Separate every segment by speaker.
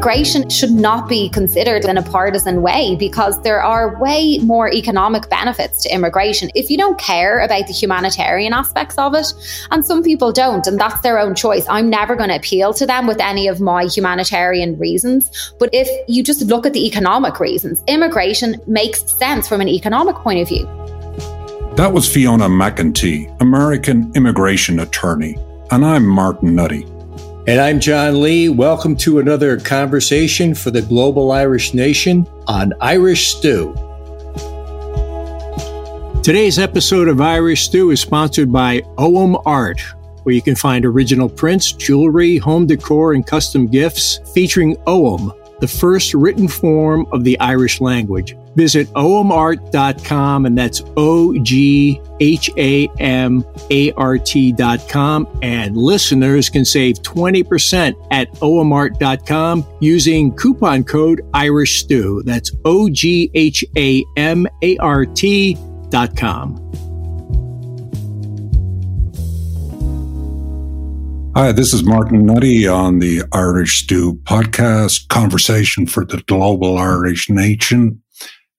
Speaker 1: immigration should not be considered in a partisan way because there are way more economic benefits to immigration if you don't care about the humanitarian aspects of it. And some people don't, and that's their own choice. I'm never going to appeal to them with any of my humanitarian reasons. But if you just look at the economic reasons, immigration makes sense from an economic point of view.
Speaker 2: That was Fiona McEntee, American immigration attorney. And I'm Martin Nutty.
Speaker 3: And I'm John Lee. Welcome to another conversation for the global Irish nation on Irish Stew. Today's episode of Irish Stew is sponsored by Ogham Art, where you can find original prints, jewelry, home decor, and custom gifts featuring Ogham, the first written form of the Irish language. Visit oghamart.com, and that's O G H A M A R T.com. And listeners can save 20% at oghamart.com using coupon code Irish Stew. That's O G H A M A R T.com.
Speaker 2: Hi, this is Martin Nutty on the Irish Stew podcast, conversation for the global Irish nation.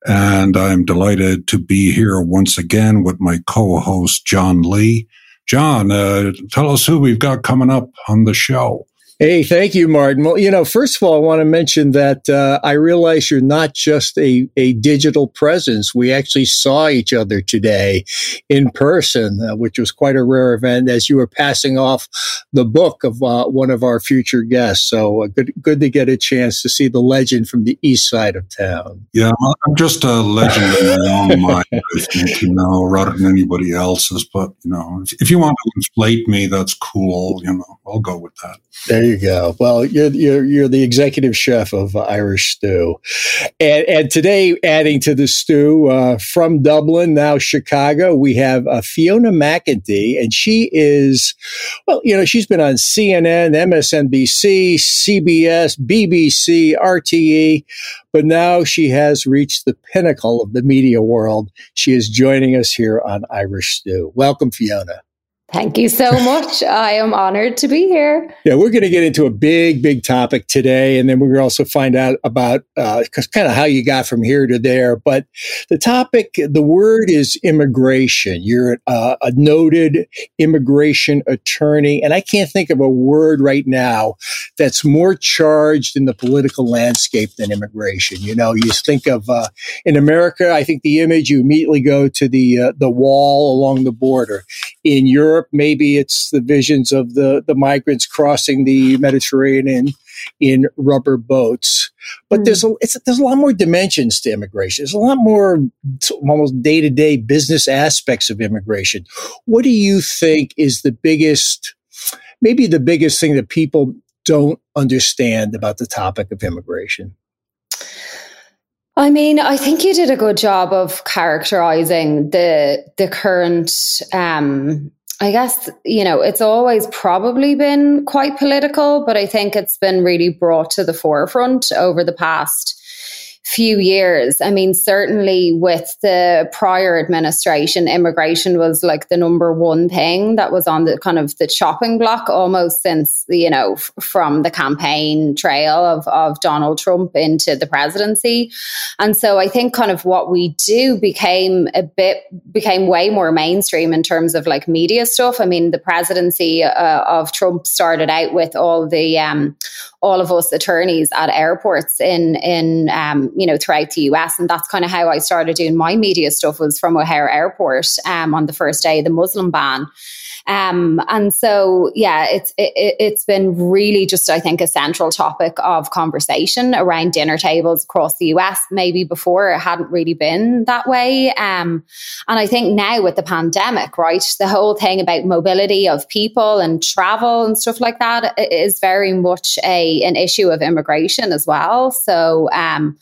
Speaker 2: And I'm delighted to be here once again with my co-host, John Lee. John, uh, tell us who we've got coming up on the show.
Speaker 3: Hey, thank you, Martin. Well, you know, first of all, I want to mention that uh, I realize you're not just a, a digital presence. We actually saw each other today in person, uh, which was quite a rare event as you were passing off the book of uh, one of our future guests. So uh, good, good to get a chance to see the legend from the east side of town.
Speaker 2: Yeah, I'm just a legend in my own mind, I think, you know, rather than anybody else's. But, you know, if, if you want to inflate me, that's cool. You know, I'll go with that.
Speaker 3: There you go. Well, you're you're you're the executive chef of Irish Stew, and and today adding to the stew uh, from Dublin now Chicago we have uh, Fiona McEntee, and she is well, you know, she's been on CNN, MSNBC, CBS, BBC, RTE, but now she has reached the pinnacle of the media world. She is joining us here on Irish Stew. Welcome, Fiona.
Speaker 1: Thank you so much. I am honored to be here.
Speaker 3: Yeah, we're going to get into a big, big topic today, and then we're going to also find out about uh, kind of how you got from here to there. But the topic, the word is immigration. You're uh, a noted immigration attorney, and I can't think of a word right now that's more charged in the political landscape than immigration. You know, you think of uh, in America, I think the image you immediately go to the uh, the wall along the border. In Europe Europe, maybe it's the visions of the, the migrants crossing the Mediterranean in rubber boats. But mm. there's a, there's a lot more dimensions to immigration. There's a lot more almost day to day business aspects of immigration. What do you think is the biggest, maybe the biggest thing that people don't understand about the topic of immigration?
Speaker 1: I mean, I think you did a good job of characterizing the the current um, I guess, you know, it's always probably been quite political, but I think it's been really brought to the forefront over the past few years. I mean, certainly with the prior administration, immigration was like the number one thing that was on the kind of the chopping block almost since, you know, f- from the campaign trail of, of Donald Trump into the presidency. And so I think kind of what we do became a bit, became way more mainstream in terms of like media stuff. I mean, the presidency uh, of Trump started out with all the, um, all of us attorneys at airports in in um, you know throughout the US, and that's kind of how I started doing my media stuff was from O'Hare Airport um, on the first day of the Muslim ban. Um, and so, yeah, it's it, it's been really just I think a central topic of conversation around dinner tables across the US. Maybe before it hadn't really been that way. Um, and I think now with the pandemic, right, the whole thing about mobility of people and travel and stuff like that is very much a an issue of immigration as well. So, um,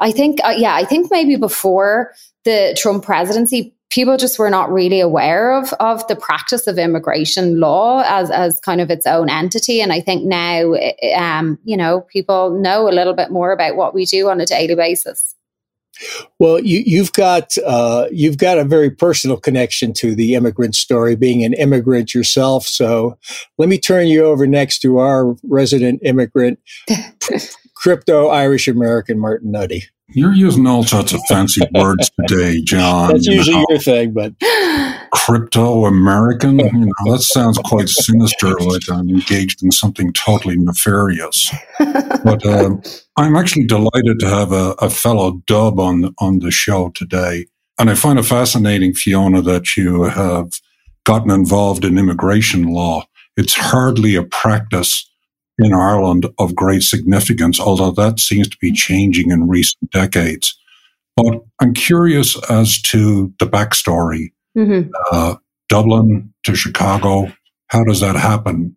Speaker 1: I think, uh, yeah, I think maybe before the Trump presidency, people just were not really aware of of the practice of immigration law as as kind of its own entity and i think now um, you know people know a little bit more about what we do on a daily basis
Speaker 3: well, you, have got uh, you've got a very personal connection to the immigrant story, being an immigrant yourself. So, let me turn you over next to our resident immigrant, crypto Irish American Martin Nutty.
Speaker 2: You're using all sorts of fancy words today, John.
Speaker 3: That's usually you know. your thing, but
Speaker 2: crypto American, you know, that sounds quite sinister, like I'm engaged in something totally nefarious. But uh, I'm actually delighted to have a, a fellow dub on on the show today, and I find it fascinating, Fiona, that you have gotten involved in immigration law. It's hardly a practice in Ireland of great significance, although that seems to be changing in recent decades. But I'm curious as to the backstory. Mm-hmm. Uh, Dublin to Chicago, how does that happen?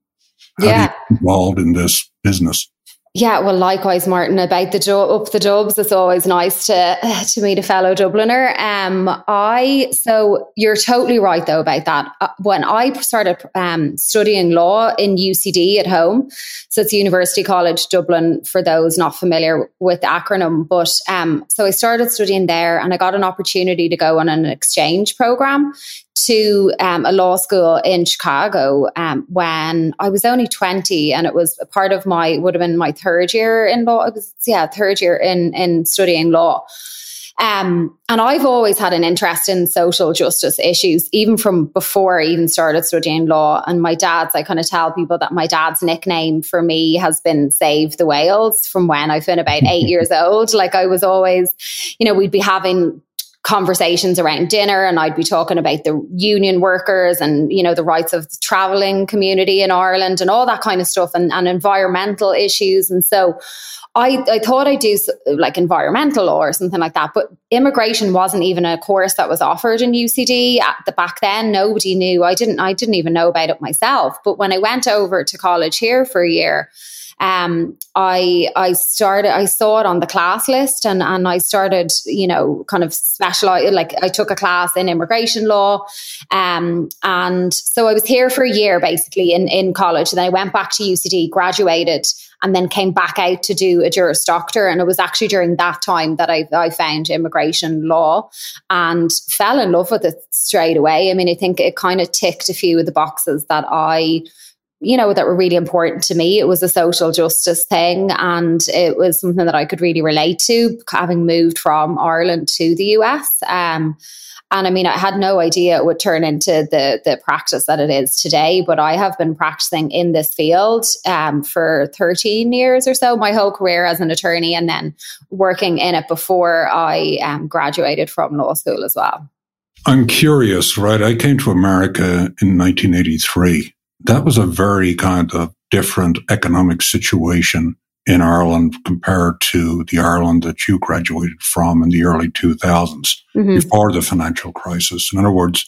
Speaker 2: How yeah. involved in this business?
Speaker 1: Yeah, well, likewise, Martin. About the do- up the dubs, it's always nice to to meet a fellow Dubliner. Um, I so you're totally right though about that. Uh, when I started um, studying law in UCD at home, so it's University College Dublin for those not familiar with the acronym. But um, so I started studying there, and I got an opportunity to go on an exchange program to um, a law school in Chicago um, when I was only 20 and it was a part of my, would have been my third year in law. It was, yeah, third year in, in studying law. Um, and I've always had an interest in social justice issues, even from before I even started studying law. And my dad's, I kind of tell people that my dad's nickname for me has been Save the Whales from when I've been about eight years old. Like I was always, you know, we'd be having conversations around dinner and I'd be talking about the union workers and you know the rights of the traveling community in Ireland and all that kind of stuff and, and environmental issues and so I, I thought I'd do like environmental law or something like that, but immigration wasn't even a course that was offered in UCD at the back then. Nobody knew. I didn't. I didn't even know about it myself. But when I went over to college here for a year, um, I I started I saw it on the class list and and I started you know kind of specialize like I took a class in immigration law, um, and so I was here for a year basically in in college. And then I went back to UCD, graduated, and then came back out to do a Juris Doctor. And it was actually during that time that I, I found immigration law and fell in love with it straight away. I mean, I think it kind of ticked a few of the boxes that I you know, that were really important to me. It was a social justice thing and it was something that I could really relate to, having moved from Ireland to the US. Um, and I mean, I had no idea it would turn into the the practice that it is today. But I have been practicing in this field um, for 13 years or so, my whole career as an attorney, and then working in it before I um, graduated from law school as well.
Speaker 2: I'm curious, right? I came to America in 1983 that was a very kind of different economic situation in Ireland compared to the Ireland that you graduated from in the early 2000s mm-hmm. before the financial crisis. In other words,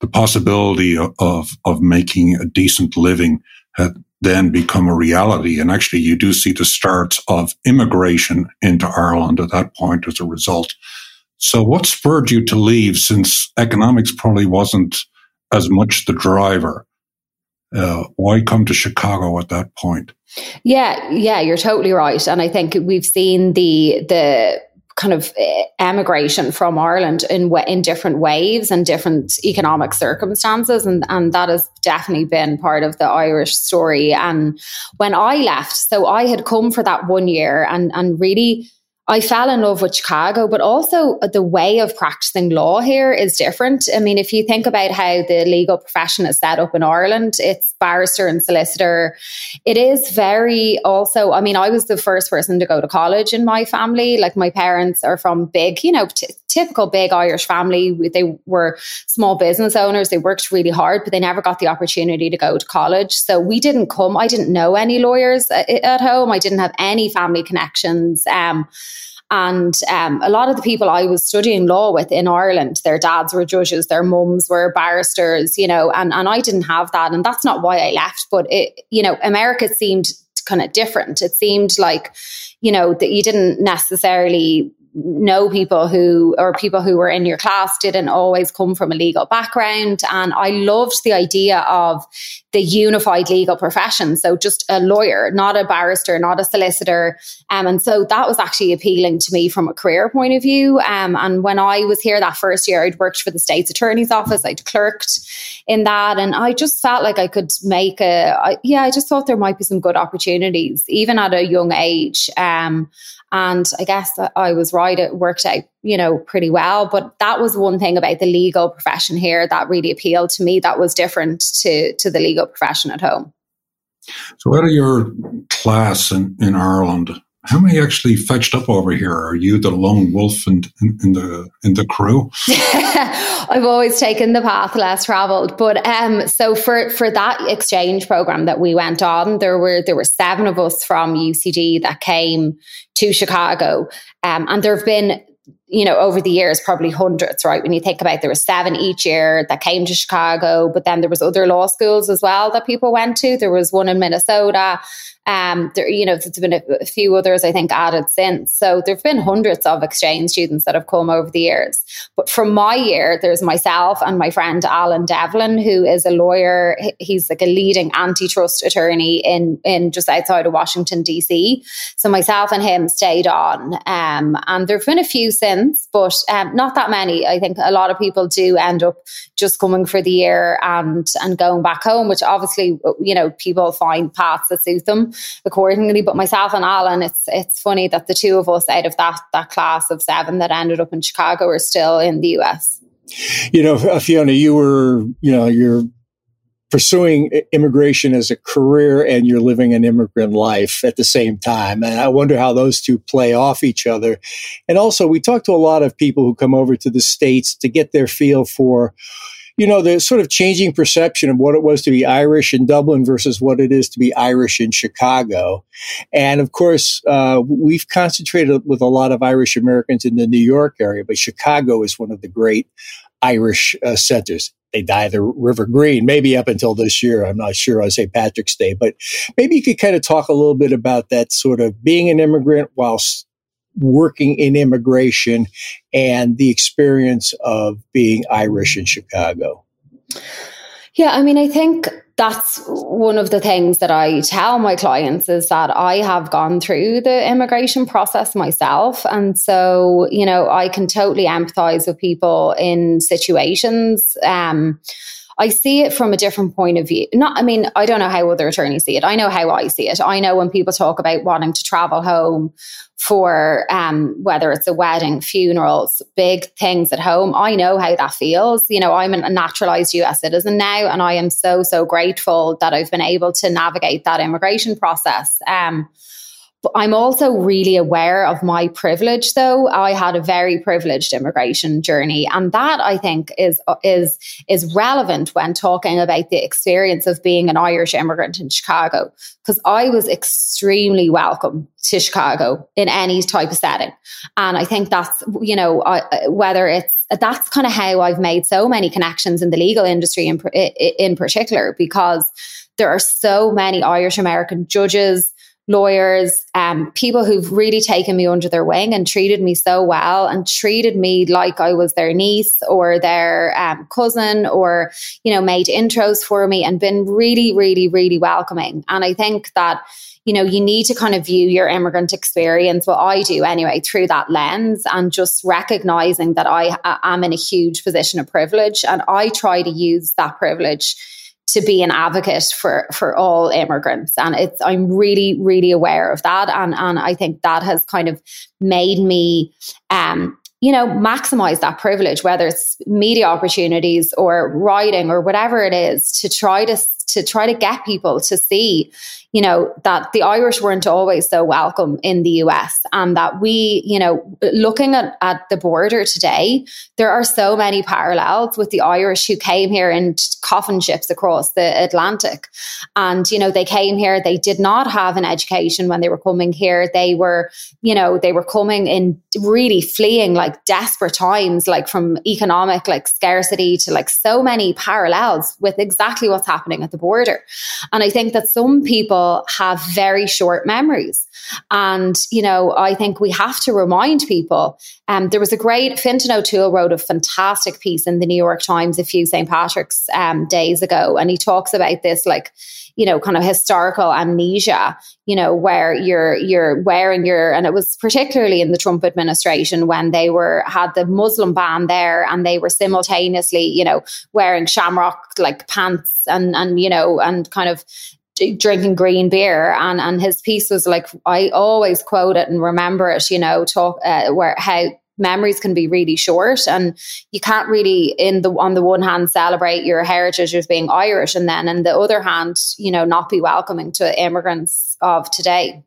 Speaker 2: the possibility of, of, of making a decent living had then become a reality. And actually, you do see the starts of immigration into Ireland at that point as a result. So, what spurred you to leave since economics probably wasn't as much the driver? Uh, why come to Chicago at that point?
Speaker 1: Yeah, yeah, you're totally right, and I think we've seen the the kind of eh, emigration from Ireland in in different waves and different economic circumstances, and and that has definitely been part of the Irish story. And when I left, so I had come for that one year, and and really I fell in love with Chicago, but also the way of practicing law here is different. I mean, if you think about how the legal profession is set up in Ireland, it's barrister and solicitor. It is very also, I mean, I was the first person to go to college in my family. Like my parents are from big, you know, t- typical big Irish family. They were small business owners. They worked really hard, but they never got the opportunity to go to college. So we didn't come, I didn't know any lawyers at, at home. I didn't have any family connections. Um, and um, a lot of the people I was studying law with in Ireland, their dads were judges, their mums were barristers, you know, and, and I didn't have that. And that's not why I left. But it, you know, America seemed kind of different. It seemed like, you know, that you didn't necessarily know people who, or people who were in your class didn't always come from a legal background. And I loved the idea of the unified legal profession. So just a lawyer, not a barrister, not a solicitor. Um, and so that was actually appealing to me from a career point of view. Um, and when I was here that first year, I'd worked for the state's attorney's office. I'd clerked in that. And I just felt like I could make a, I, yeah, I just thought there might be some good opportunities, even at a young age. Um, and I guess I was right. It worked out, you know, pretty well. But that was one thing about the legal profession here that really appealed to me. That was different to to the legal profession at home.
Speaker 2: So, out of your class in, in Ireland, how many actually fetched up over here? Are you the lone wolf in, in, in the in the crew?
Speaker 1: I've always taken the path less traveled, but um, so for for that exchange program that we went on, there were there were seven of us from UCD that came to Chicago, um, and there have been you know, over the years, probably hundreds, right? When you think about it, there were seven each year that came to Chicago, but then there was other law schools as well that people went to. There was one in Minnesota. Um, there, you know, there's been a, few others I think added since. So there've been hundreds of exchange students that have come over the years. But from my year, there's myself and my friend Alan Devlin, who is a lawyer. He's like a leading antitrust attorney in in just outside of Washington DC. So myself and him stayed on, um, and there've been a few since, but um, not that many. I think a lot of people do end up just coming for the year and and going back home, which obviously you know people find paths that suit them accordingly. But myself and Alan, it's it's funny that the two of us out of that that class of seven that ended up in Chicago are still in the US.
Speaker 3: You know, Fiona, you were you know you're pursuing immigration as a career and you're living an immigrant life at the same time. And I wonder how those two play off each other. And also, we talk to a lot of people who come over to the States to get their feel for you know, the sort of changing perception of what it was to be Irish in Dublin versus what it is to be Irish in Chicago. And of course, uh, we've concentrated with a lot of Irish Americans in the New York area, but Chicago is one of the great Irish uh, centers. They dye the River Green, maybe up until this year. I'm not sure on St. Patrick's Day, but maybe you could kind of talk a little bit about that sort of being an immigrant whilst working in immigration and the experience of being Irish in Chicago?
Speaker 1: Yeah, I mean, I think that's one of the things that I tell my clients is that I have gone through the immigration process myself. And so, you know, I can totally empathize with people in situations. Um, I see it from a different point of view. Not, I mean, I don't know how other attorneys see it. I know how I see it. I know when people talk about wanting to travel home for um, whether it's a wedding, funerals, big things at home. I know how that feels. You know, I'm a naturalized US citizen now, and I am so, so grateful that I've been able to navigate that immigration process. Um, I'm also really aware of my privilege though. I had a very privileged immigration journey and that I think is is is relevant when talking about the experience of being an Irish immigrant in Chicago because I was extremely welcome to Chicago in any type of setting. And I think that's you know I, whether it's that's kind of how I've made so many connections in the legal industry in in particular because there are so many Irish American judges lawyers, um, people who've really taken me under their wing and treated me so well and treated me like I was their niece or their um, cousin or, you know, made intros for me and been really, really, really welcoming. And I think that, you know, you need to kind of view your immigrant experience, well, I do anyway, through that lens and just recognizing that I am in a huge position of privilege and I try to use that privilege to be an advocate for for all immigrants. And it's i'm really really aware of that. And and i think that has kind of made me um you know maximize that privilege whether it's media opportunities or writing or whatever it is to try to to try to get people to see you know, that the Irish weren't always so welcome in the US and that we, you know, looking at, at the border today, there are so many parallels with the Irish who came here in coffin ships across the Atlantic. And, you know, they came here, they did not have an education when they were coming here. They were, you know, they were coming in really fleeing like desperate times, like from economic like scarcity to like so many parallels with exactly what's happening at the border. And I think that some people people have very short memories. And, you know, I think we have to remind people. Um, there was a great, Fintan O'Toole wrote a fantastic piece in the New York Times a few St. Patrick's um, days ago. And he talks about this, like, you know, kind of historical amnesia, you know, where you're you're wearing your and it was particularly in the Trump administration when they were had the Muslim ban there and they were simultaneously, you know, wearing shamrock like pants and and you know and kind of drinking green beer. And and his piece was like I always quote it and remember it you know talk uh, where how memories can be really short and you can't really in the on the one hand celebrate your heritage as being irish and then on the other hand you know not be welcoming to immigrants of today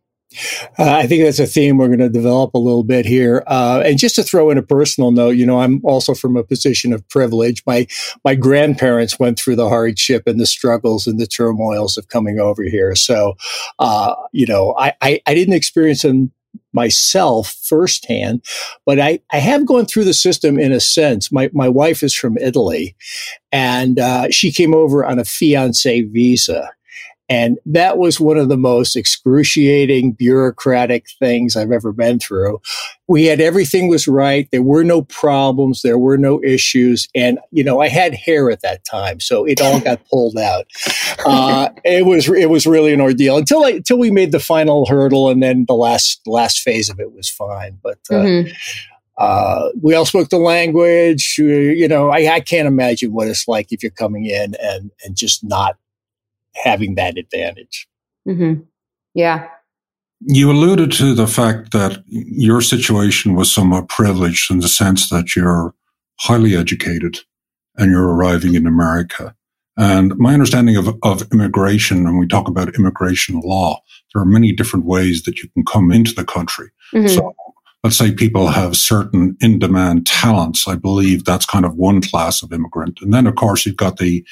Speaker 3: uh, I think that's a theme we're going to develop a little bit here. Uh, and just to throw in a personal note, you know, I'm also from a position of privilege. My my grandparents went through the hardship and the struggles and the turmoils of coming over here. So, uh, you know, I, I, I didn't experience them myself firsthand, but I, I have gone through the system in a sense. My, my wife is from Italy and uh, she came over on a fiance visa. And that was one of the most excruciating bureaucratic things I've ever been through. We had everything was right. There were no problems. There were no issues. And, you know, I had hair at that time. So it all got pulled out. Uh, it was, it was really an ordeal until I, until we made the final hurdle. And then the last, last phase of it was fine. But, uh, mm-hmm. Uh, we all spoke the language. You know, I, I, can't imagine what it's like if you're coming in and, and just not having that advantage.
Speaker 1: Mm-hmm. Yeah.
Speaker 2: You alluded to the fact that your situation was somewhat privileged in the sense that you're highly educated and you're arriving in America. And my understanding of, of immigration, and we talk about immigration law, there are many different ways that you can come into the country. Mm-hmm. So let's say people have certain in demand talents. I believe that's kind of one class of immigrant. And then, of course, you've got the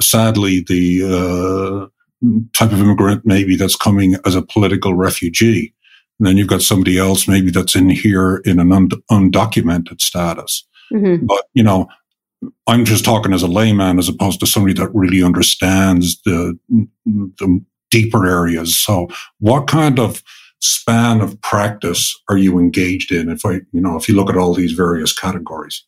Speaker 2: sadly, the uh, type of immigrant maybe that's coming as a political refugee. And then you've got somebody else maybe that's in here in an und- undocumented status. Mm-hmm. But, you know, I'm just talking as a layman as opposed to somebody that really understands the, the deeper areas. So what kind of span of practice are you engaged in if I, you know, if you look at all these various categories?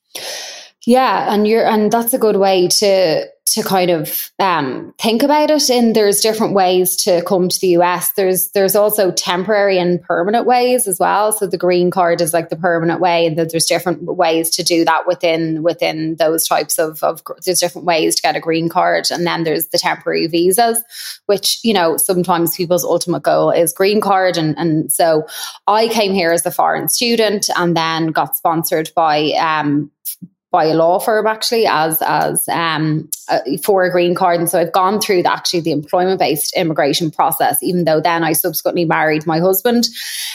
Speaker 1: Yeah, and you're and that's a good way to to kind of um, think about it. And there's different ways to come to the US. There's there's also temporary and permanent ways as well. So the green card is like the permanent way, and there's different ways to do that within within those types of of there's different ways to get a green card. And then there's the temporary visas, which you know sometimes people's ultimate goal is green card. And and so I came here as a foreign student, and then got sponsored by um, by a law firm actually as as um, uh, for a green card, and so I've gone through the, actually the employment based immigration process. Even though then I subsequently married my husband.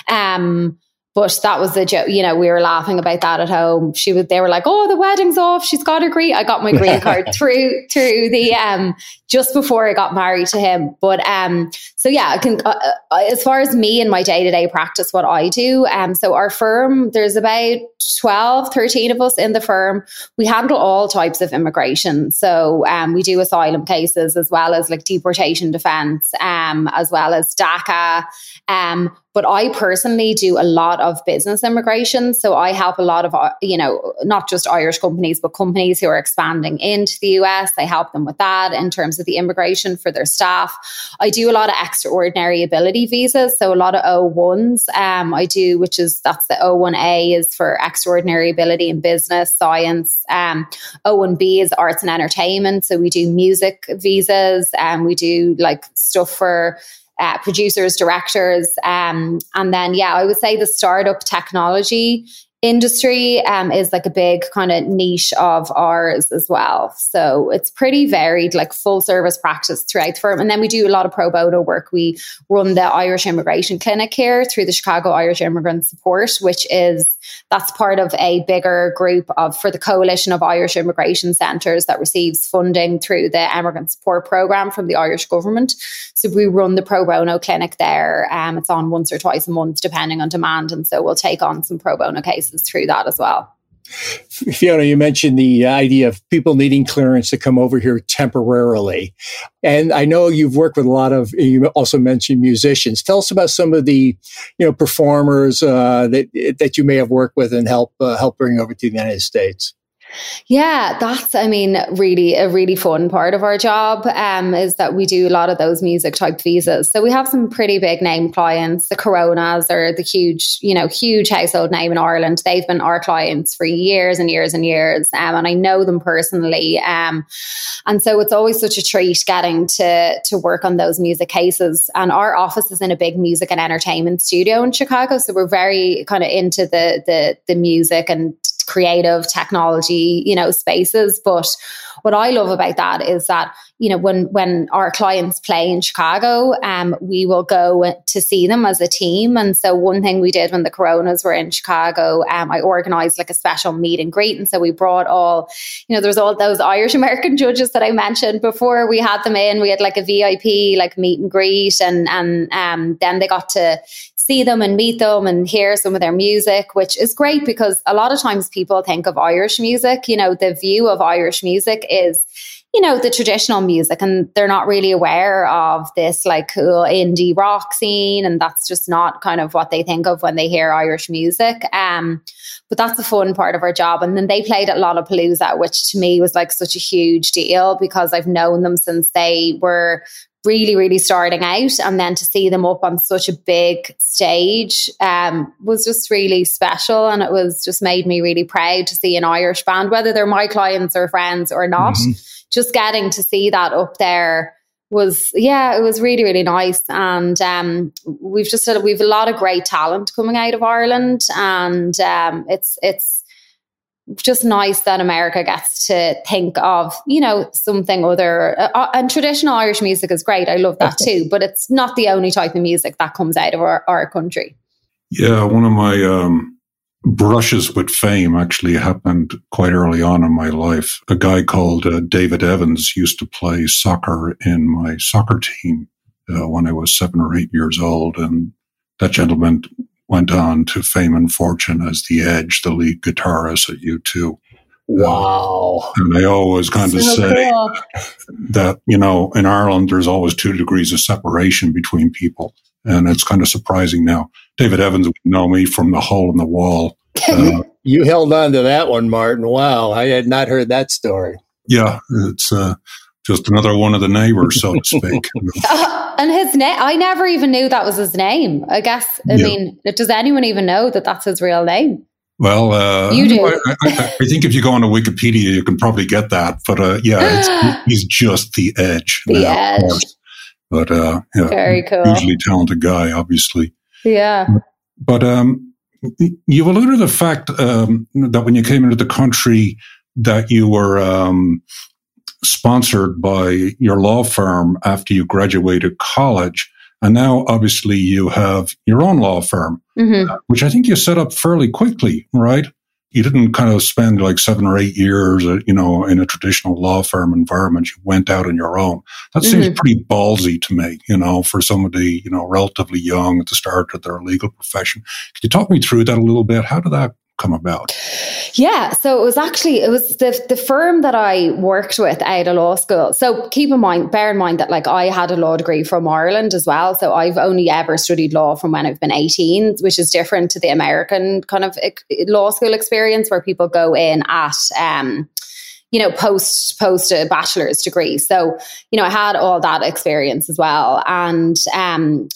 Speaker 1: Um, but that was the joke. You know, we were laughing about that at home. She was. They were like, "Oh, the wedding's off. She's got her green." I got my green card through through the um just before I got married to him. But um, so yeah, can. Uh, uh as far as me and my day to day practice, what I do. Um, so our firm, there's about 12, 13 of us in the firm. We handle all types of immigration. So um, we do asylum cases as well as like deportation defense, um, as well as DACA. Um, but I personally do a lot of business immigration. So I help a lot of, uh, you know, not just Irish companies, but companies who are expanding into the US. I help them with that in terms of the immigration for their staff. I do a lot of extraordinary ability visas. So a lot of O1s um, I do, which is that's the O1A is for extraordinary ability in business, science. Um, O1B is arts and entertainment. So we do music visas and um, we do like stuff for uh, producers, directors. Um, and then, yeah, I would say the startup technology industry um, is like a big kind of niche of ours as well. So it's pretty varied, like full service practice throughout the firm. And then we do a lot of pro bono work. We run the Irish Immigration Clinic here through the Chicago Irish Immigrant Support, which is that's part of a bigger group of for the coalition of Irish immigration centres that receives funding through the Immigrant Support Programme from the Irish government. So we run the pro bono clinic there. Um, it's on once or twice a month, depending on demand. And so we'll take on some pro bono cases through that as well.
Speaker 3: Fiona, you mentioned the idea of people needing clearance to come over here temporarily. And I know you've worked with a lot of, you also mentioned musicians. Tell us about some of the, you know, performers uh, that, that you may have worked with and help, uh, help bring over to the United States.
Speaker 1: Yeah, that's, I mean, really a really fun part of our job um, is that we do a lot of those music type visas. So we have some pretty big name clients. The Coronas are the huge, you know, huge household name in Ireland. They've been our clients for years and years and years. Um, and I know them personally. Um, and so it's always such a treat getting to, to work on those music cases. And our office is in a big music and entertainment studio in Chicago. So we're very kind of into the, the, the music and creative technology, you know, spaces. But what I love about that is that, you know, when when our clients play in Chicago, um, we will go to see them as a team. And so one thing we did when the Coronas were in Chicago, um, I organized like a special meet and greet. And so we brought all, you know, there's all those Irish American judges that I mentioned before. We had them in. We had like a VIP like meet and greet, and and um, then they got to see them and meet them and hear some of their music, which is great because a lot of times people think of Irish music, you know, the view of Irish music is, you know, the traditional music and they're not really aware of this like cool indie rock scene. And that's just not kind of what they think of when they hear Irish music. Um, but that's the fun part of our job. And then they played at Lollapalooza, which to me was like such a huge deal because I've known them since they were really, really starting out. And then to see them up on such a big stage um, was just really special. And it was just made me really proud to see an Irish band, whether they're my clients or friends or not. Mm-hmm. Just getting to see that up there was yeah it was really really nice and um, we've just we've a lot of great talent coming out of Ireland and um, it's it's just nice that America gets to think of, you know, something other. Uh, uh, and traditional Irish music is great. I love that too. But it's not the only type of music that comes out of our, our country.
Speaker 2: Yeah, one of my um, brushes with fame actually happened quite early on in my life. A guy called uh, David Evans used to play soccer in my soccer team uh, when I was seven or eight years old. And that gentleman went on to fame and fortune as The Edge, the lead guitarist at U2.
Speaker 3: Wow.
Speaker 2: And I always kind of so say cool. that, you know, in Ireland, there's always two degrees of separation between people. And it's kind of surprising now. David Evans would know me from the hole in the wall.
Speaker 3: Uh, you held on to that one, Martin. Wow. I had not heard that story.
Speaker 2: Yeah. It's, uh, just another one of the neighbors, so to speak.
Speaker 1: uh, and his name, I never even knew that was his name. I guess, I yeah. mean, does anyone even know that that's his real name?
Speaker 2: Well, uh, you do. I, I, I, think if you go on to Wikipedia, you can probably get that. But uh, yeah, he's just the edge.
Speaker 1: The now, edge.
Speaker 2: But uh, yeah,
Speaker 1: very cool.
Speaker 2: Hugely talented guy, obviously.
Speaker 1: Yeah.
Speaker 2: But um, you alluded to the fact um, that when you came into the country, that you were um, sponsored by your law firm after you graduated college. And now, obviously, you have your own law firm, mm-hmm. which I think you set up fairly quickly, right? You didn't kind of spend like seven or eight years, uh, you know, in a traditional law firm environment. You went out on your own. That mm-hmm. seems pretty ballsy to me, you know, for somebody, you know, relatively young at the start of their legal profession. Could you talk me through that a little bit? How did that come about?
Speaker 1: Yeah, so it was actually it was the the firm that I worked with out of law school. So keep in mind, bear in mind that like I had a law degree from Ireland as well. So I've only ever studied law from when I've been eighteen, which is different to the American kind of law school experience where people go in at. Um, you know, post post a bachelor's degree. So, you know, I had all that experience as well. And um,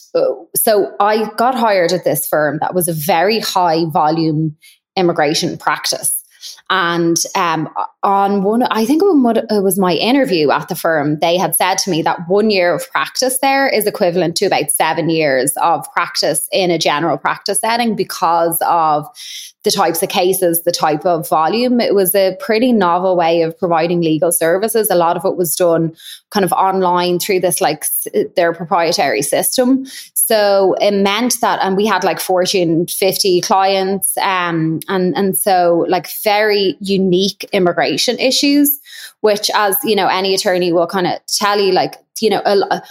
Speaker 1: so I got hired at this firm that was a very high volume immigration practice. And um, on one, I think it was my interview at the firm, they had said to me that one year of practice there is equivalent to about seven years of practice in a general practice setting because of the types of cases, the type of volume. It was a pretty novel way of providing legal services. A lot of it was done kind of online through this like their proprietary system. So it meant that, and we had like Fortune 50 clients, um, and and so like very unique immigration issues, which as you know any attorney will kind of tell you, like you know. A,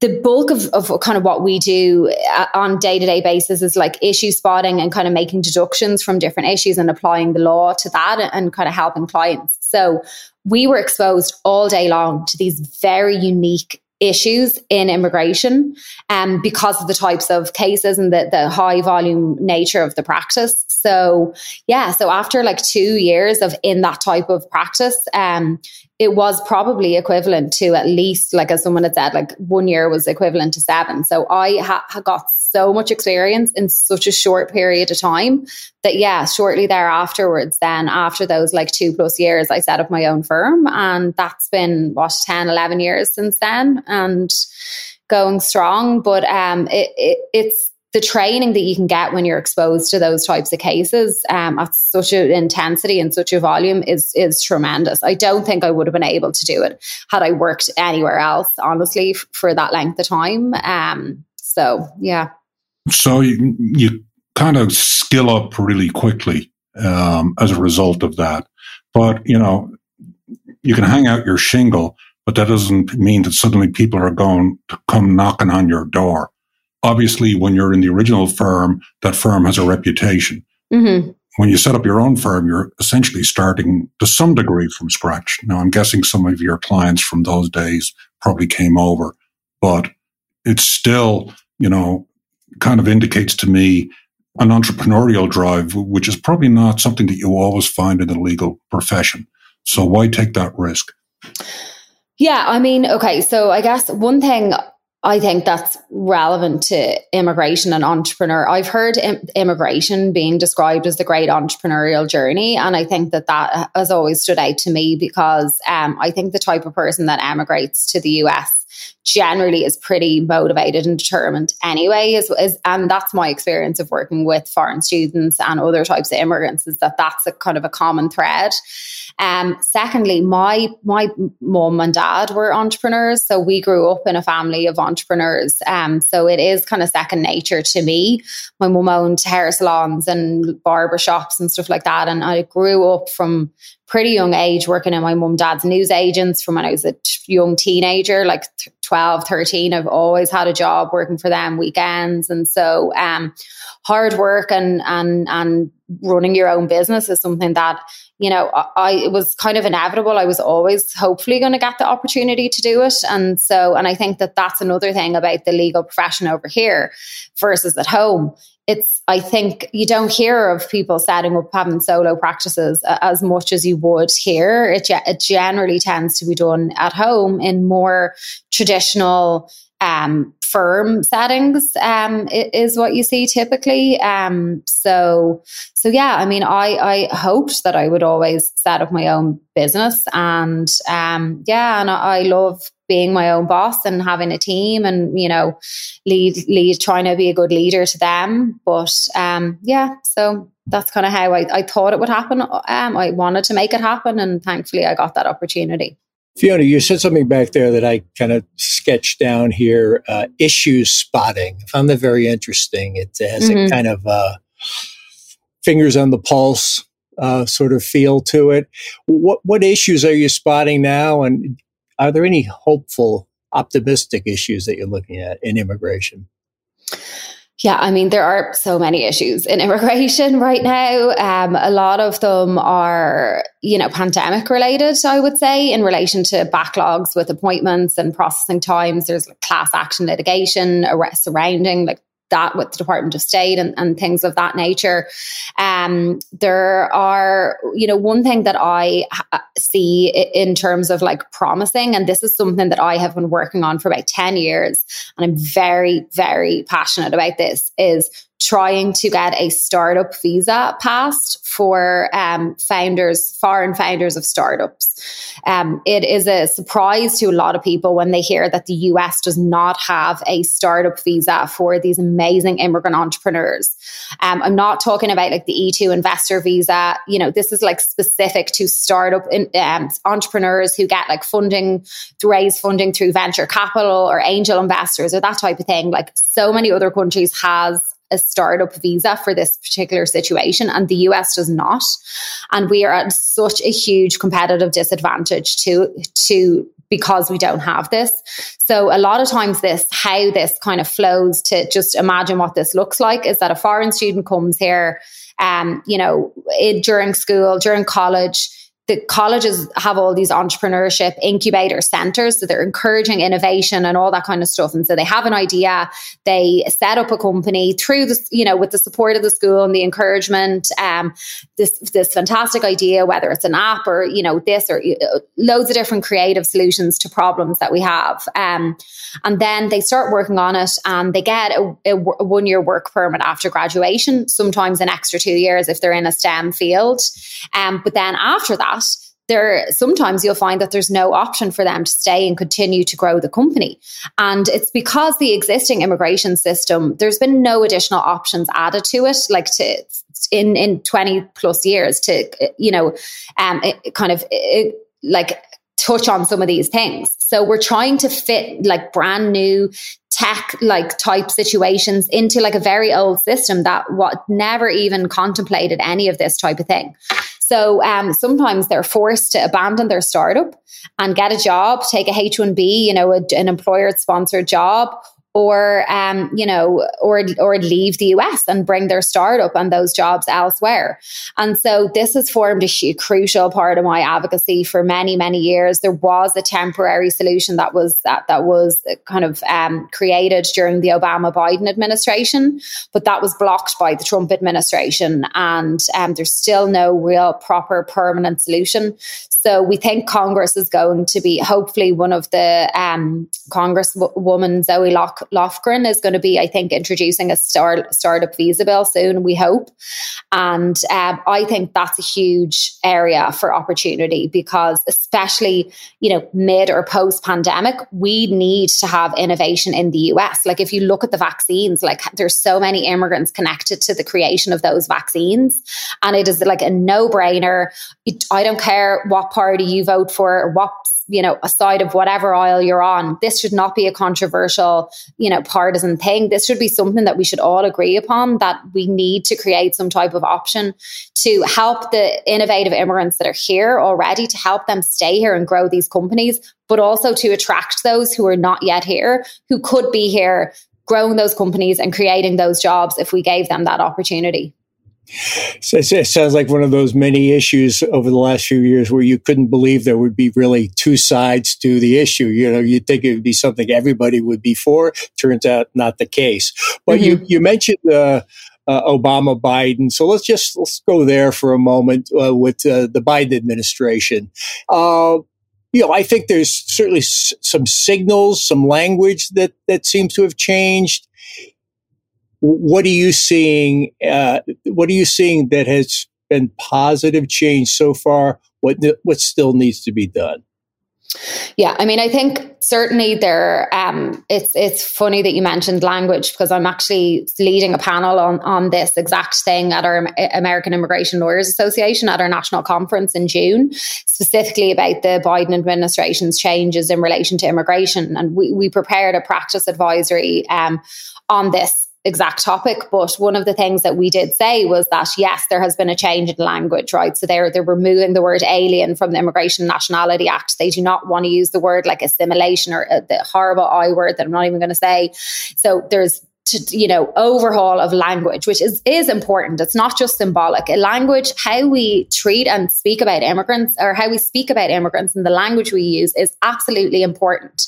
Speaker 1: the bulk of, of kind of what we do uh, on day to day basis is like issue spotting and kind of making deductions from different issues and applying the law to that and kind of helping clients. So we were exposed all day long to these very unique issues in immigration um, because of the types of cases and the, the high volume nature of the practice. So, yeah, so after like two years of in that type of practice, um, it was probably equivalent to at least, like as someone had said, like one year was equivalent to seven. So I ha- got so much experience in such a short period of time that, yeah, shortly thereafterwards, then after those like two plus years, I set up my own firm. And that's been, what, 10, 11 years since then and going strong. But um, it, it it's, the training that you can get when you're exposed to those types of cases um, at such an intensity and such a volume is is tremendous. I don't think I would have been able to do it had I worked anywhere else, honestly, f- for that length of time. Um, so yeah.
Speaker 2: So you, you kind of skill up really quickly um, as a result of that, but you know you can hang out your shingle, but that doesn't mean that suddenly people are going to come knocking on your door obviously when you're in the original firm, that firm has a reputation. Mm-hmm. When you set up your own firm, you're essentially starting to some degree from scratch. Now, I'm guessing some of your clients from those days probably came over, but it's still, you know, kind of indicates to me an entrepreneurial drive, which is probably not something that you always find in the legal profession. So why take that risk?
Speaker 1: Yeah, I mean, okay, so I guess one thing I think that's relevant to immigration and entrepreneur. I've heard Im- immigration being described as the great entrepreneurial journey. And I think that that has always stood out to me because um, I think the type of person that emigrates to the US generally is pretty motivated and determined anyway is, is and that's my experience of working with foreign students and other types of immigrants is that that's a kind of a common thread um, secondly, my my mum and dad were entrepreneurs, so we grew up in a family of entrepreneurs. Um, so it is kind of second nature to me. My mum owned hair salons and barber shops and stuff like that, and I grew up from pretty young age working in my mum dad's news agents from when I was a young teenager, like 12, 13. I've always had a job working for them weekends. And so um, hard work and and and running your own business is something that you know, I, it was kind of inevitable. I was always hopefully going to get the opportunity to do it. And so, and I think that that's another thing about the legal profession over here versus at home. It's, I think you don't hear of people setting up having solo practices as much as you would here. It, it generally tends to be done at home in more traditional um, firm settings um, is what you see typically. Um, so, so yeah, I mean, I, I hoped that I would always set up my own business and, um, yeah, and I, I love being my own boss and having a team and, you know, lead, lead, trying to be a good leader to them. But, um, yeah, so that's kind of how I, I thought it would happen. Um, I wanted to make it happen and thankfully I got that opportunity.
Speaker 3: Fiona, you said something back there that I kind of sketched down here. Uh, issues spotting. I found that very interesting. It has mm-hmm. a kind of uh, fingers on the pulse uh, sort of feel to it. What what issues are you spotting now, and are there any hopeful, optimistic issues that you're looking at in immigration?
Speaker 1: Yeah, I mean, there are so many issues in immigration right now. Um, a lot of them are, you know, pandemic related, I would say, in relation to backlogs with appointments and processing times. There's like class action litigation surrounding like that with the Department of State and, and things of that nature. Um, there are, you know, one thing that I see in terms of like promising, and this is something that I have been working on for about 10 years, and I'm very, very passionate about this, is trying to get a startup visa passed for um, founders, foreign founders of startups. Um, it is a surprise to a lot of people when they hear that the US does not have a startup visa for these amazing immigrant entrepreneurs. Um, I'm not talking about like the E2 investor visa. You know, this is like specific to startup in, um, entrepreneurs who get like funding, raise funding through venture capital or angel investors or that type of thing. Like so many other countries has a startup visa for this particular situation, and the US does not. And we are at such a huge competitive disadvantage to to because we don't have this. So a lot of times this, how this kind of flows to just imagine what this looks like is that a foreign student comes here, um, you know, it, during school, during college, the colleges have all these entrepreneurship incubator centers. So they're encouraging innovation and all that kind of stuff. And so they have an idea, they set up a company through this, you know, with the support of the school and the encouragement, um, this, this fantastic idea, whether it's an app or, you know, this or uh, loads of different creative solutions to problems that we have. Um, and then they start working on it and they get a, a one year work permit after graduation, sometimes an extra two years if they're in a STEM field. Um, but then after that, that, there sometimes you'll find that there's no option for them to stay and continue to grow the company. And it's because the existing immigration system, there's been no additional options added to it, like to in in 20 plus years to you know um it, kind of it, like touch on some of these things. So we're trying to fit like brand new tech like type situations into like a very old system that what never even contemplated any of this type of thing. So um, sometimes they're forced to abandon their startup and get a job, take a H1B, you know, a, an employer sponsored job, or um, you know, or or leave the US and bring their startup and those jobs elsewhere. And so this has formed a crucial part of my advocacy for many many years. There was a temporary solution that was that, that was kind of um, created during the Obama Biden administration, but that was blocked by the Trump administration, and um, there's still no real proper permanent solution. So we think Congress is going to be hopefully one of the um, Congresswoman Zoe Loch- Lofgren is going to be, I think, introducing a start, startup visa bill soon. We hope, and um, I think that's a huge area for opportunity because, especially you know, mid or post pandemic, we need to have innovation in the US. Like if you look at the vaccines, like there's so many immigrants connected to the creation of those vaccines, and it is like a no brainer. I don't care what party you vote for or what you know a side of whatever aisle you're on. This should not be a controversial you know partisan thing. This should be something that we should all agree upon that we need to create some type of option to help the innovative immigrants that are here already to help them stay here and grow these companies but also to attract those who are not yet here who could be here growing those companies and creating those jobs if we gave them that opportunity
Speaker 3: it sounds like one of those many issues over the last few years where you couldn't believe there would be really two sides to the issue. You know, you'd think it would be something everybody would be for. Turns out not the case. But mm-hmm. you, you mentioned uh, uh, Obama Biden. So let's just let's go there for a moment uh, with uh, the Biden administration. Uh, you know, I think there's certainly s- some signals, some language that that seems to have changed what are you seeing? Uh, what are you seeing that has been positive change so far? What what still needs to be done?
Speaker 1: Yeah, I mean, I think certainly there. Um, it's it's funny that you mentioned language because I'm actually leading a panel on on this exact thing at our American Immigration Lawyers Association at our national conference in June, specifically about the Biden administration's changes in relation to immigration, and we we prepared a practice advisory um, on this exact topic, but one of the things that we did say was that yes, there has been a change in language, right? So they're they're removing the word alien from the Immigration Nationality Act. They do not want to use the word like assimilation or uh, the horrible I word that I'm not even going to say. So there's to you know overhaul of language which is is important. It's not just symbolic. A language how we treat and speak about immigrants or how we speak about immigrants and the language we use is absolutely important.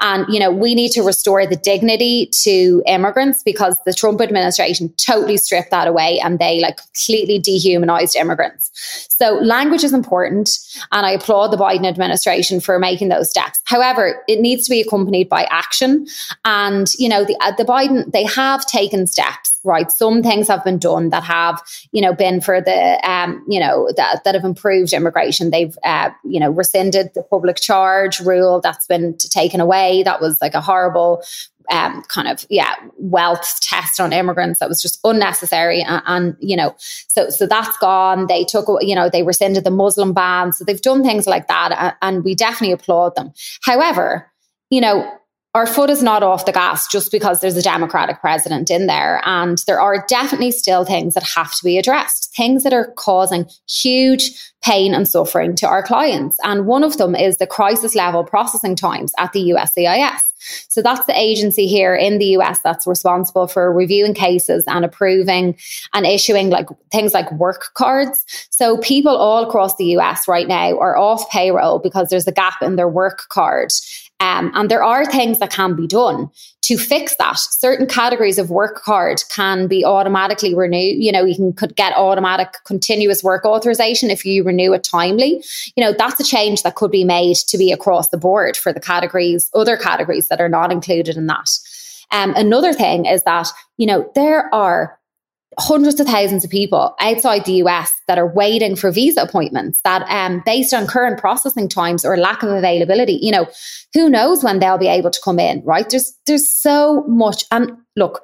Speaker 1: And you know we need to restore the dignity to immigrants because the Trump administration totally stripped that away and they like completely dehumanized immigrants. So language is important and I applaud the Biden administration for making those steps. However it needs to be accompanied by action. And you know the uh, the Biden they have taken steps, right? Some things have been done that have, you know, been for the, um, you know, that, that have improved immigration. They've, uh, you know, rescinded the public charge rule that's been taken away. That was like a horrible um, kind of yeah wealth test on immigrants that was just unnecessary and, and, you know so so that's gone they took you know they rescinded the muslim ban so they've done things like that and, and we definitely applaud them however you know our foot is not off the gas just because there's a Democratic president in there. And there are definitely still things that have to be addressed, things that are causing huge pain and suffering to our clients. And one of them is the crisis level processing times at the USCIS. So that's the agency here in the US that's responsible for reviewing cases and approving and issuing like things like work cards. So people all across the US right now are off payroll because there's a gap in their work card. Um, and there are things that can be done to fix that. Certain categories of work card can be automatically renewed. You know, you can could get automatic continuous work authorization if you renew it timely. You know, that's a change that could be made to be across the board for the categories, other categories that are not included in that. Um, another thing is that, you know, there are hundreds of thousands of people outside the US that are waiting for visa appointments that um, based on current processing times or lack of availability, you know, who knows when they'll be able to come in, right? There's there's so much and look,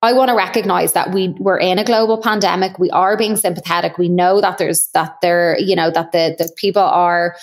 Speaker 1: I want to recognize that we we're in a global pandemic. We are being sympathetic. We know that there's that there, you know, that the, the people are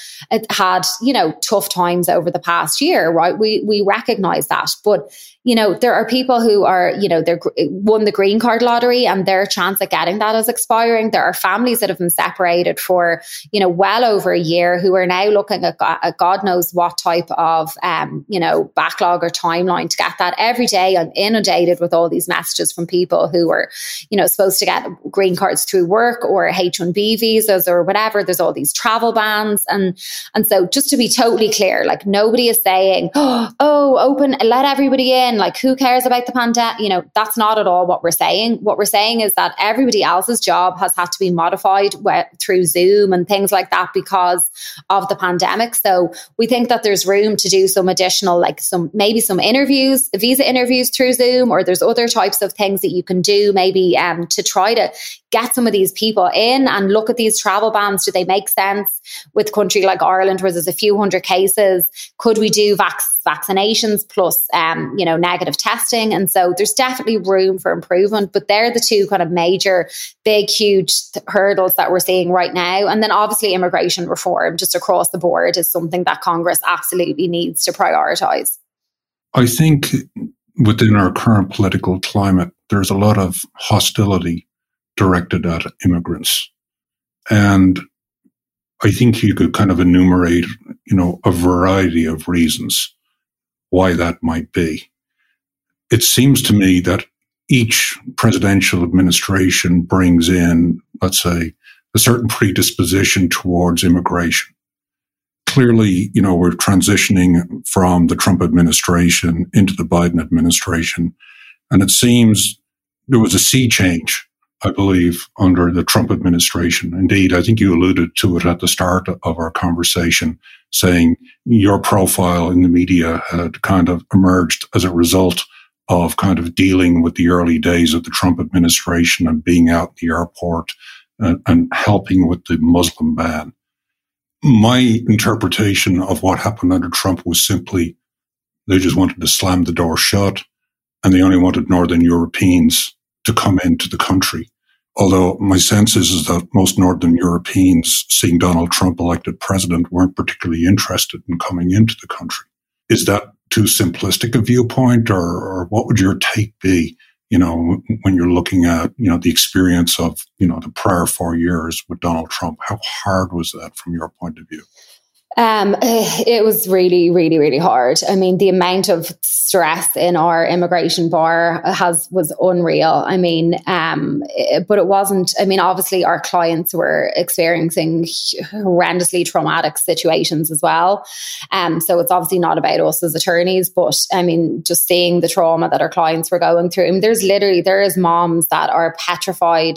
Speaker 1: had, you know, tough times over the past year, right? We we recognize that. But you know, there are people who are, you know, they're won the green card lottery and their chance at getting that is expiring. There are families that have been separated for, you know, well over a year who are now looking at, at God knows what type of, um, you know, backlog or timeline to get that. Every day I'm inundated with all these messages from people who are, you know, supposed to get green cards through work or H1B visas or whatever. There's all these travel bans. And, and so just to be totally clear, like nobody is saying, oh, open, let everybody in like who cares about the pandemic you know that's not at all what we're saying what we're saying is that everybody else's job has had to be modified through zoom and things like that because of the pandemic so we think that there's room to do some additional like some maybe some interviews visa interviews through zoom or there's other types of things that you can do maybe um, to try to get some of these people in and look at these travel bans. Do they make sense with country like Ireland where there's a few hundred cases? Could we do vac- vaccinations plus, um, you know, negative testing? And so there's definitely room for improvement, but they're the two kind of major, big, huge hurdles that we're seeing right now. And then obviously immigration reform just across the board is something that Congress absolutely needs to prioritize.
Speaker 2: I think within our current political climate, there's a lot of hostility directed at immigrants. And I think you could kind of enumerate, you know, a variety of reasons why that might be. It seems to me that each presidential administration brings in, let's say, a certain predisposition towards immigration. Clearly, you know, we're transitioning from the Trump administration into the Biden administration. And it seems there was a sea change I believe, under the Trump administration. Indeed, I think you alluded to it at the start of our conversation, saying your profile in the media had kind of emerged as a result of kind of dealing with the early days of the Trump administration and being out in the airport and, and helping with the Muslim ban. My interpretation of what happened under Trump was simply they just wanted to slam the door shut and they only wanted Northern Europeans to come into the country. Although my sense is, is that most Northern Europeans seeing Donald Trump elected president weren't particularly interested in coming into the country. Is that too simplistic a viewpoint or, or what would your take be, you know, when you're looking at, you know, the experience of, you know, the prior four years with Donald Trump? How hard was that from your point of view?
Speaker 1: Um, it was really, really, really hard. I mean, the amount of stress in our immigration bar has was unreal. I mean, um, it, but it wasn't. I mean, obviously, our clients were experiencing horrendously traumatic situations as well. Um, so it's obviously not about us as attorneys, but I mean, just seeing the trauma that our clients were going through. I mean, there's literally there is moms that are petrified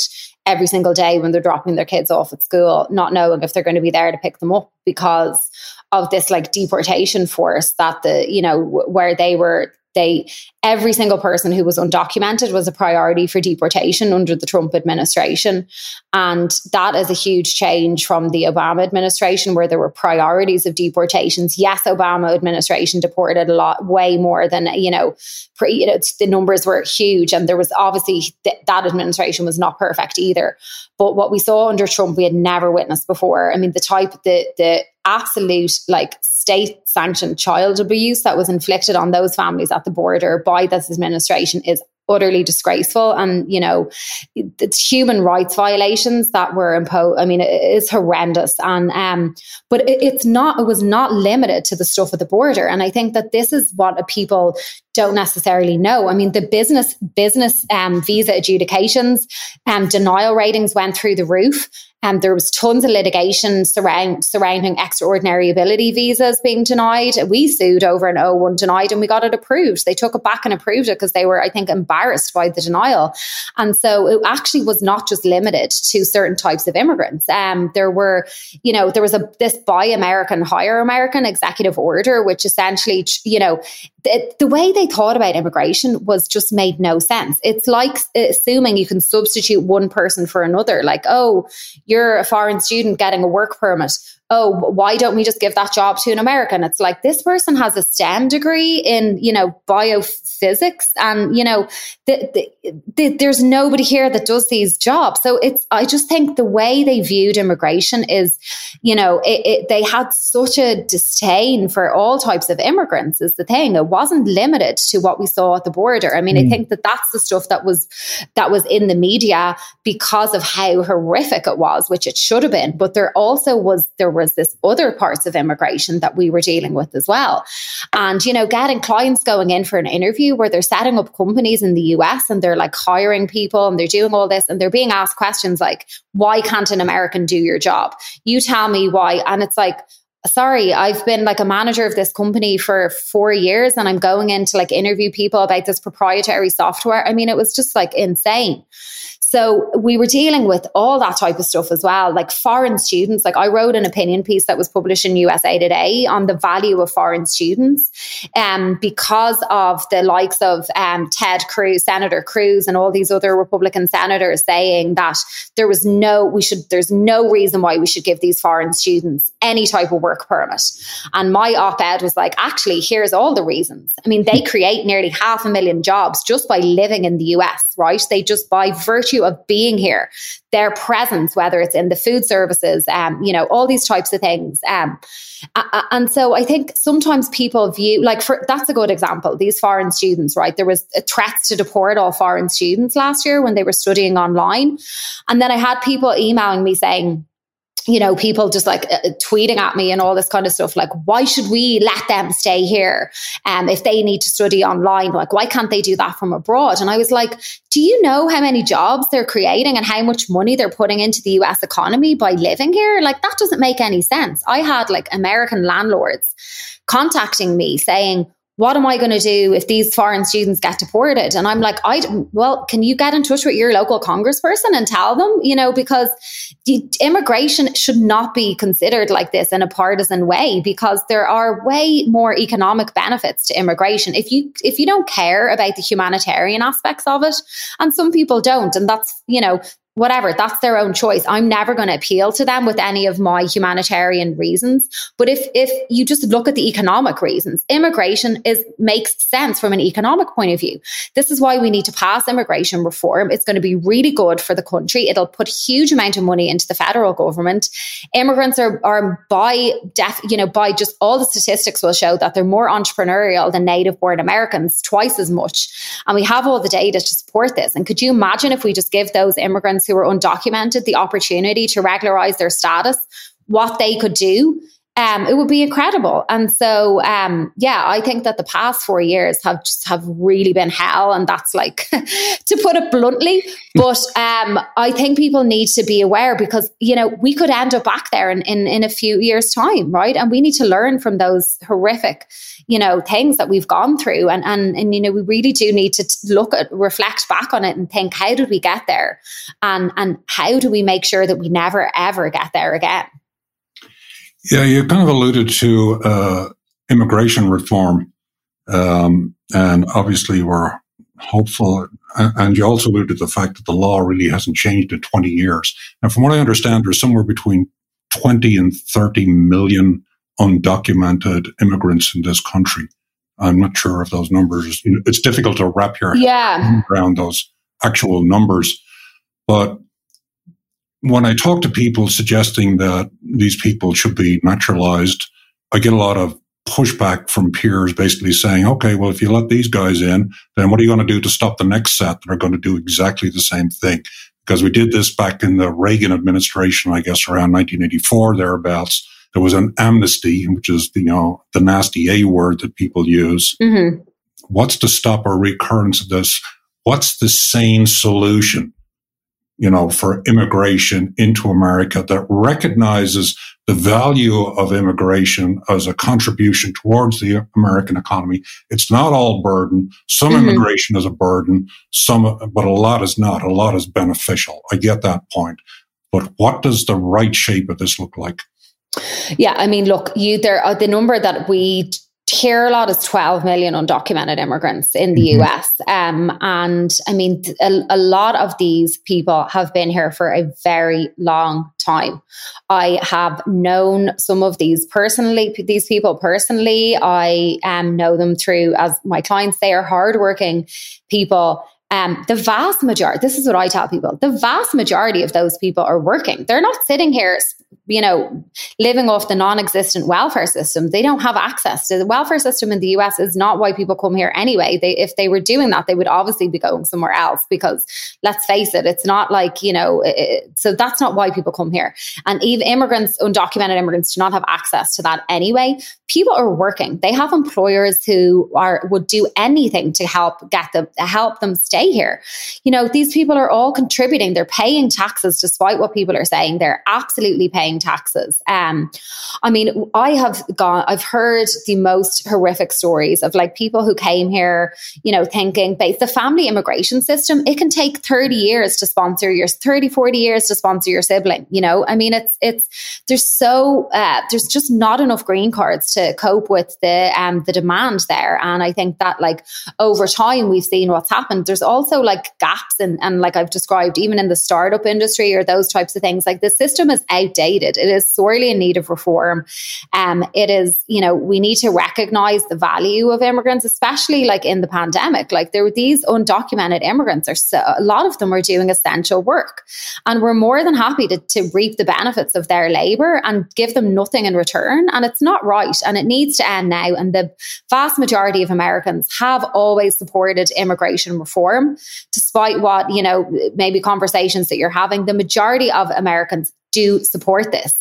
Speaker 1: every single day when they're dropping their kids off at school, not knowing if they're going to be there to pick them up because of this like deportation force that the, you know, where they were they every single person who was undocumented was a priority for deportation under the Trump administration. And that is a huge change from the Obama administration where there were priorities of deportations. Yes, Obama administration deported a lot way more than, you know, pre, you know the numbers were huge and there was obviously th- that administration was not perfect either. But what we saw under Trump we had never witnessed before. I mean the type the the absolute like state sanctioned child abuse that was inflicted on those families at the border by this administration is utterly disgraceful. And you know it's human rights violations that were imposed i mean it is horrendous. And um but it, it's not it was not limited to the stuff at the border. And i think that this is what people don't necessarily know i mean the business business um, visa adjudications um, denial ratings went through the roof and there was tons of litigation surround, surrounding extraordinary ability visas being denied. We sued over an O1 denied and we got it approved. They took it back and approved it because they were, I think, embarrassed by the denial. And so it actually was not just limited to certain types of immigrants. Um, there were, you know, there was a this buy American, hire American executive order, which essentially, you know, the, the way they thought about immigration was just made no sense. It's like assuming you can substitute one person for another. Like, oh, you're a foreign student getting a work permit oh, why don't we just give that job to an American? It's like this person has a STEM degree in, you know, biophysics, and you know, the, the, the, there's nobody here that does these jobs. So it's, I just think the way they viewed immigration is, you know, it, it, they had such a disdain for all types of immigrants. Is the thing. It wasn't limited to what we saw at the border. I mean, mm. I think that that's the stuff that was that was in the media because of how horrific it was, which it should have been. But there also was there was this other parts of immigration that we were dealing with as well. And, you know, getting clients going in for an interview where they're setting up companies in the US and they're like hiring people and they're doing all this and they're being asked questions like, why can't an American do your job? You tell me why. And it's like, sorry, I've been like a manager of this company for four years and I'm going in to like interview people about this proprietary software. I mean, it was just like insane. So we were dealing with all that type of stuff as well, like foreign students. Like I wrote an opinion piece that was published in USA Today on the value of foreign students, um, because of the likes of um, Ted Cruz, Senator Cruz, and all these other Republican senators saying that there was no, we should, there's no reason why we should give these foreign students any type of work permit. And my op-ed was like, actually, here's all the reasons. I mean, they create nearly half a million jobs just by living in the US, right? They just by virtue virtue of being here, their presence, whether it's in the food services, um, you know, all these types of things. Um, and so I think sometimes people view, like, for that's a good example. These foreign students, right? There was threats to deport all foreign students last year when they were studying online, and then I had people emailing me saying you know, people just like uh, tweeting at me and all this kind of stuff. Like, why should we let them stay here? Um, if they need to study online, like, why can't they do that from abroad? And I was like, do you know how many jobs they're creating and how much money they're putting into the US economy by living here? Like, that doesn't make any sense. I had like American landlords contacting me saying, what am I going to do if these foreign students get deported? And I'm like, I well, can you get in touch with your local congressperson and tell them, you know, because immigration should not be considered like this in a partisan way because there are way more economic benefits to immigration. If you if you don't care about the humanitarian aspects of it, and some people don't, and that's you know whatever, that's their own choice. I'm never going to appeal to them with any of my humanitarian reasons. But if if you just look at the economic reasons, immigration is makes sense from an economic point of view. This is why we need to pass immigration reform. It's going to be really good for the country. It'll put huge amount of money into the federal government. Immigrants are are by def, you know, by just all the statistics will show that they're more entrepreneurial than native born Americans, twice as much. And we have all the data to support this. And could you imagine if we just give those immigrants who were undocumented the opportunity to regularize their status, what they could do, um, it would be incredible. And so, um, yeah, I think that the past four years have just have really been hell, and that's like to put it bluntly. But um, I think people need to be aware because you know we could end up back there in, in in a few years' time, right? And we need to learn from those horrific, you know, things that we've gone through, and and and you know we really do need to look at reflect back on it and think how did we get there, and and how do we make sure that we never ever get there again.
Speaker 2: Yeah, you kind of alluded to uh, immigration reform, um, and obviously we're hopeful. And you also alluded to the fact that the law really hasn't changed in 20 years. And from what I understand, there's somewhere between 20 and 30 million undocumented immigrants in this country. I'm not sure of those numbers. It's difficult to wrap your
Speaker 1: yeah.
Speaker 2: around those actual numbers. But when I talk to people suggesting that these people should be naturalized, I get a lot of pushback from peers basically saying, okay, well, if you let these guys in, then what are you going to do to stop the next set that are going to do exactly the same thing? Because we did this back in the Reagan administration, I guess around 1984, thereabouts. There was an amnesty, which is, you know, the nasty A word that people use. Mm-hmm. What's to stop a recurrence of this? What's the sane solution? You know, for immigration into America that recognizes the value of immigration as a contribution towards the American economy. It's not all burden. Some mm-hmm. immigration is a burden, some, but a lot is not. A lot is beneficial. I get that point. But what does the right shape of this look like?
Speaker 1: Yeah, I mean, look, you there are the number that we hear a lot is 12 million undocumented immigrants in the mm-hmm. US. Um, and I mean, a, a, lot of these people have been here for a very long time. I have known some of these personally, these people personally. I um, know them through as my clients. They are hardworking people um, the vast majority, this is what I tell people, the vast majority of those people are working. They're not sitting here you know, living off the non-existent welfare system. They don't have access to the welfare system in the US is not why people come here anyway. They, if they were doing that, they would obviously be going somewhere else because let's face it, it's not like, you know, it, so that's not why people come here. And even immigrants, undocumented immigrants do not have access to that anyway. People are working. They have employers who are, would do anything to help get them, help them stay here. You know, these people are all contributing. They're paying taxes despite what people are saying. They're absolutely paying taxes. Um, I mean, I have gone, I've heard the most horrific stories of like people who came here, you know, thinking, based the family immigration system, it can take 30 years to sponsor your 30, 40 years to sponsor your sibling. You know, I mean, it's, it's, there's so, uh, there's just not enough green cards to cope with the, um, the demand there. And I think that like over time, we've seen what's happened. There's also like gaps and, and like I've described, even in the startup industry or those types of things, like the system is outdated it is sorely in need of reform. Um, it is, you know, we need to recognize the value of immigrants, especially like in the pandemic. Like there were these undocumented immigrants, are so, a lot of them are doing essential work, and we're more than happy to, to reap the benefits of their labor and give them nothing in return. And it's not right, and it needs to end now. And the vast majority of Americans have always supported immigration reform, despite what you know maybe conversations that you're having. The majority of Americans do support this.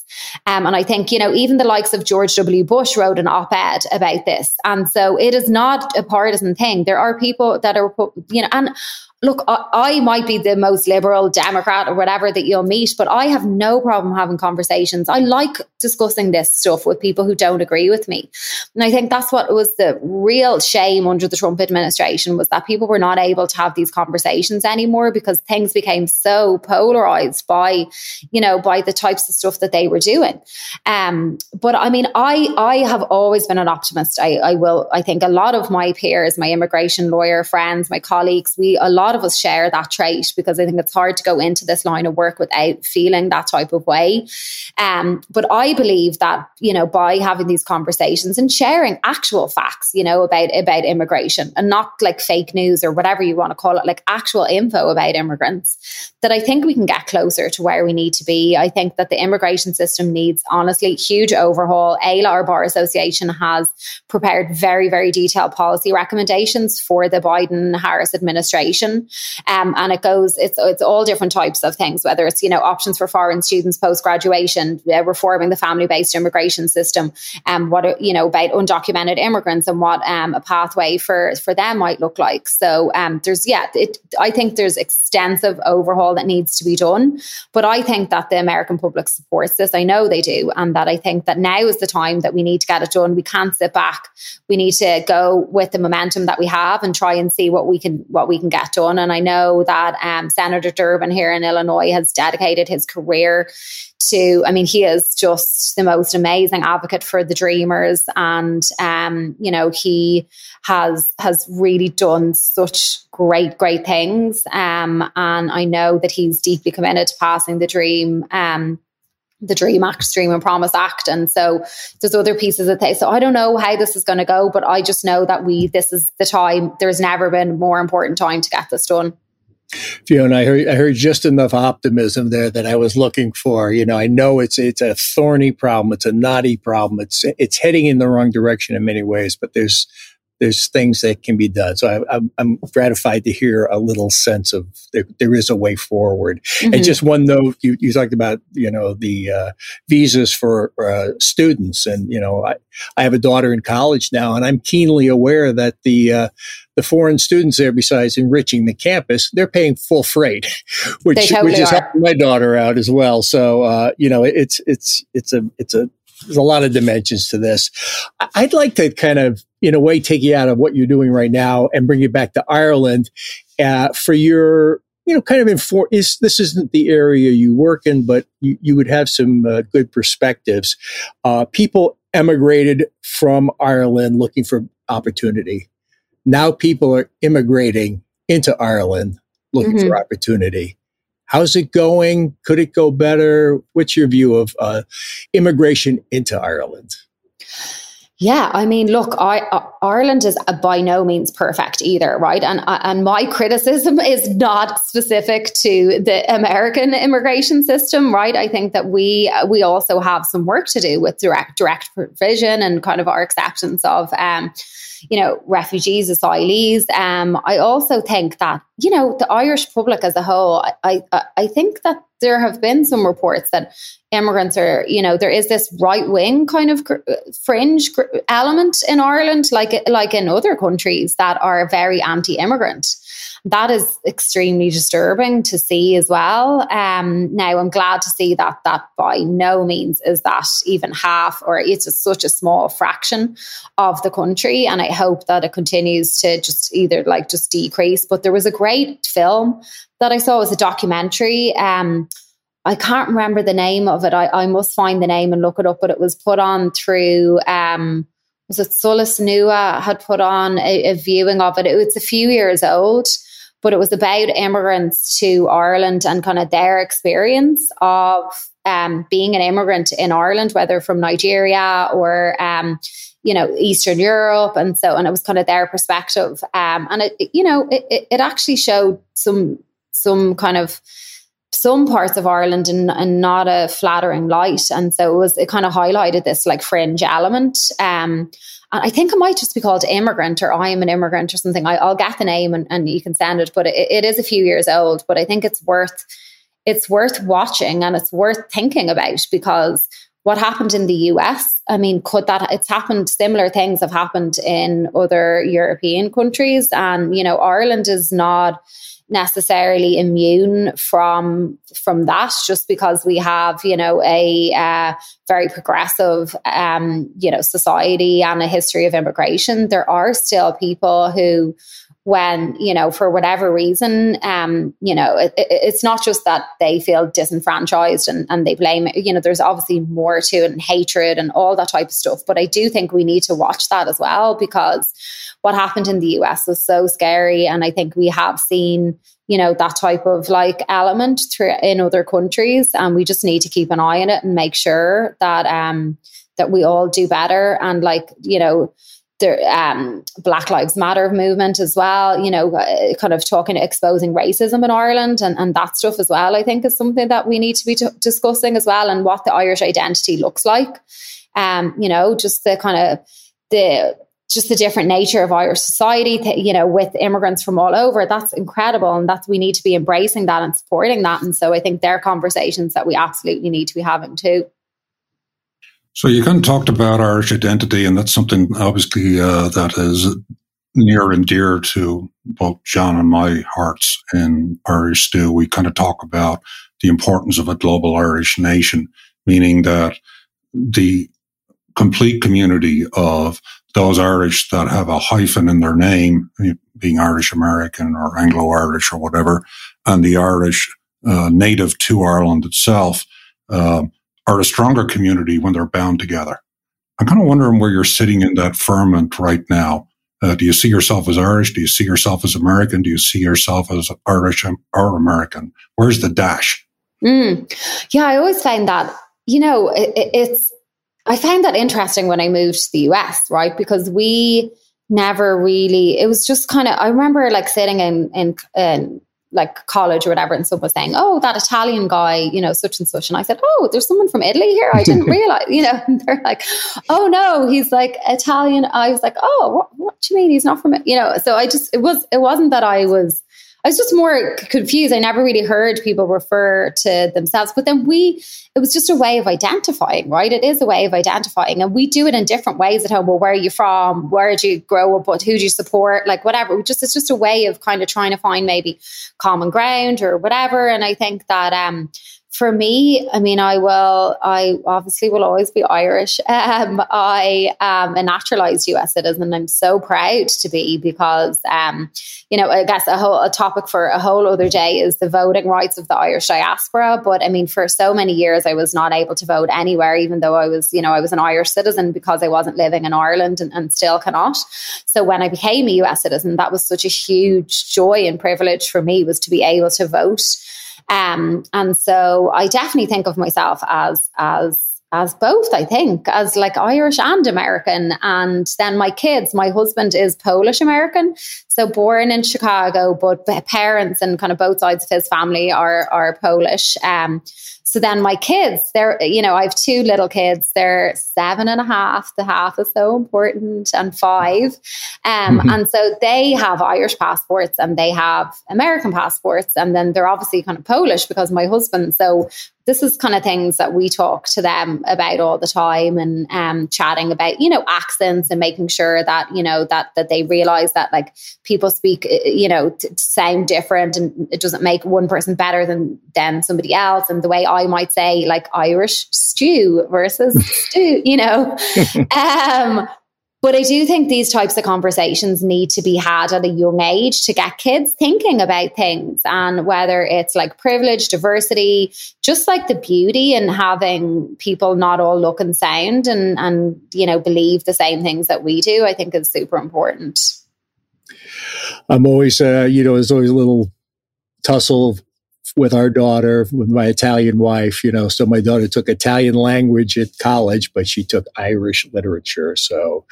Speaker 1: Um, and I think, you know, even the likes of George W. Bush wrote an op ed about this. And so it is not a partisan thing. There are people that are, you know, and look, I, I, might be the most liberal Democrat or whatever that you'll meet, but I have no problem having conversations. I like discussing this stuff with people who don't agree with me. And I think that's what was the real shame under the Trump administration was that people were not able to have these conversations anymore because things became so polarized by, you know, by the types of stuff that they were doing. Um, but I mean, I, I have always been an optimist. I, I will, I think a lot of my peers, my immigration lawyer friends, my colleagues, we, a lot lot of us share that trait because I think it's hard to go into this line of work without feeling that type of way. Um, but I believe that, you know, by having these conversations and sharing actual facts, you know, about, about immigration and not like fake news or whatever you want to call it, like actual info about immigrants, that I think we can get closer to where we need to be. I think that the immigration system needs honestly huge overhaul. AILA, our Bar Association, has prepared very, very detailed policy recommendations for the Biden Harris administration um, and it goes, it's, it's all different types of things, whether it's, you know, options for foreign students post graduation, uh, reforming the family based immigration system, and um, what, you know, about undocumented immigrants and what um, a pathway for, for them might look like. So um, there's, yeah, it, I think there's extensive overhaul that needs to be done. But I think that the American public supports this. I know they do. And that I think that now is the time that we need to get it done. We can't sit back. We need to go with the momentum that we have and try and see what we can, what we can get done done. And I know that um, Senator Durbin here in Illinois has dedicated his career to, I mean, he is just the most amazing advocate for the dreamers. And, um, you know, he has, has really done such great, great things. Um, and I know that he's deeply committed to passing the dream, um, the Dream Act, Dream and Promise Act. And so there's other pieces of things. So I don't know how this is going to go, but I just know that we, this is the time, there's never been a more important time to get this done.
Speaker 3: Fiona, I heard, I heard just enough optimism there that I was looking for. You know, I know it's it's a thorny problem, it's a knotty problem, it's it's heading in the wrong direction in many ways, but there's there's things that can be done. So I, am gratified to hear a little sense of there, there is a way forward. Mm-hmm. And just one note, you, you talked about, you know, the uh, visas for uh, students. And, you know, I, I have a daughter in college now, and I'm keenly aware that the, uh, the foreign students there, besides enriching the campus, they're paying full freight, which, totally which is helping my daughter out as well. So, uh, you know, it's, it's, it's a, it's a, there's a lot of dimensions to this. I'd like to kind of, in a way, take you out of what you're doing right now and bring you back to Ireland uh, for your, you know, kind of inform. Is this isn't the area you work in, but you, you would have some uh, good perspectives. Uh, people emigrated from Ireland looking for opportunity. Now people are immigrating into Ireland looking mm-hmm. for opportunity. How's it going? Could it go better? What's your view of uh, immigration into Ireland?
Speaker 1: Yeah, I mean, look, I, uh, Ireland is by no means perfect either, right? And uh, and my criticism is not specific to the American immigration system, right? I think that we uh, we also have some work to do with direct direct provision and kind of our acceptance of. Um, you know, refugees, asylees. Um, I also think that, you know, the Irish public as a whole, I, I, I think that there have been some reports that immigrants are, you know, there is this right wing kind of fringe element in Ireland, like like in other countries that are very anti immigrant that is extremely disturbing to see as well. Um, now, I'm glad to see that that by no means is that even half, or it's such a small fraction of the country. And I hope that it continues to just either like just decrease. But there was a great film that I saw, it was a documentary. Um, I can't remember the name of it. I, I must find the name and look it up, but it was put on through. Um, was it Solas Nua had put on a, a viewing of it? It was a few years old, but it was about immigrants to Ireland and kind of their experience of um, being an immigrant in Ireland, whether from Nigeria or um, you know Eastern Europe, and so and it was kind of their perspective, um, and it, you know it, it actually showed some some kind of some parts of Ireland in, in not a flattering light, and so it was it kind of highlighted this like fringe element. Um, and I think it might just be called immigrant or I am an immigrant or something. I, will get the name and, and you can send it, but it, it is a few years old. But I think it's worth it's worth watching and it's worth thinking about because what happened in the US, I mean, could that it's happened similar things have happened in other European countries. And, you know, Ireland is not necessarily immune from from that just because we have you know a uh, very progressive um, you know society and a history of immigration there are still people who when you know for whatever reason um you know it, it, it's not just that they feel disenfranchised and, and they blame you know there's obviously more to it and hatred and all that type of stuff but i do think we need to watch that as well because what happened in the us was so scary. And i think we have seen you know that type of like element through in other countries and we just need to keep an eye on it and make sure that um that we all do better. And like you know the um, Black Lives Matter movement as well, you know, uh, kind of talking, exposing racism in Ireland and, and that stuff as well, I think is something that we need to be t- discussing as well and what the Irish identity looks like. Um, you know, just the kind of the just the different nature of Irish society, you know, with immigrants from all over, that's incredible. And that's, we need to be embracing that and supporting that. And so I think they're conversations that we absolutely need to be having too.
Speaker 2: So you kind of talked about Irish identity, and that's something obviously uh, that is near and dear to both John and my hearts in Irish Stew. We kind of talk about the importance of a global Irish nation, meaning that the complete community of those Irish that have a hyphen in their name, being Irish American or Anglo Irish or whatever, and the Irish uh, native to Ireland itself, uh, are a stronger community when they're bound together. I'm kind of wondering where you're sitting in that ferment right now. Uh, do you see yourself as Irish? Do you see yourself as American? Do you see yourself as Irish or American? Where's the dash?
Speaker 1: Mm. Yeah, I always find that, you know, it, it's, I found that interesting when I moved to the US, right? Because we never really, it was just kind of, I remember like sitting in, in, in like college or whatever, and someone was saying, "Oh, that Italian guy, you know, such and such," and I said, "Oh, there's someone from Italy here. I didn't realize." You know, and they're like, "Oh no, he's like Italian." I was like, "Oh, what, what do you mean he's not from it?" You know, so I just it was it wasn't that I was I was just more confused. I never really heard people refer to themselves. But then we, it was just a way of identifying, right? It is a way of identifying. And we do it in different ways at home. Well, where are you from? Where did you grow up? What, who do you support? Like whatever. We just, it's just a way of kind of trying to find maybe common ground or whatever. And I think that, um, for me, I mean, I will, I obviously will always be Irish. Um, I am a naturalized US citizen. I'm so proud to be because, um, you know, I guess a whole a topic for a whole other day is the voting rights of the Irish diaspora. But I mean, for so many years, I was not able to vote anywhere, even though I was, you know, I was an Irish citizen because I wasn't living in Ireland and, and still cannot. So when I became a US citizen, that was such a huge joy and privilege for me was to be able to vote um, and so I definitely think of myself as as as both, I think, as like Irish and American. And then my kids, my husband is Polish American, so born in Chicago, but parents and kind of both sides of his family are are Polish. Um, so then my kids, they're, you know, I have two little kids. They're seven and a half. The half is so important, and five. Um, mm-hmm. And so they have Irish passports and they have American passports. And then they're obviously kind of Polish because my husband. So this is kind of things that we talk to them about all the time and um, chatting about, you know, accents and making sure that, you know, that that they realize that like people speak, uh, you know, to sound different and it doesn't make one person better than than somebody else. And the way I might say like Irish stew versus stew, you know. um, but I do think these types of conversations need to be had at a young age to get kids thinking about things and whether it's like privilege, diversity, just like the beauty and having people not all look and sound and, and, you know, believe the same things that we do, I think is super important.
Speaker 3: I'm always, uh, you know, there's always a little tussle with our daughter, with my Italian wife, you know. So my daughter took Italian language at college, but she took Irish literature. So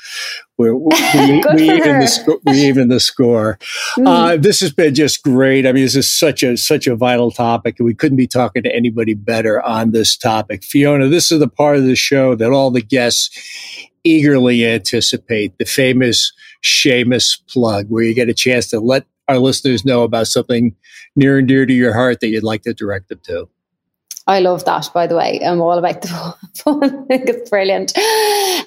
Speaker 3: we're, we, we, even the, we even the score. Mm. Uh, this has been just great. I mean, this is such a such a vital topic, and we couldn't be talking to anybody better on this topic. Fiona, this is the part of the show that all the guests eagerly anticipate the famous Seamus plug, where you get a chance to let our listeners know about something near and dear to your heart that you'd like to direct them to.
Speaker 1: I love that, by the way. I'm all about the fun. It's brilliant.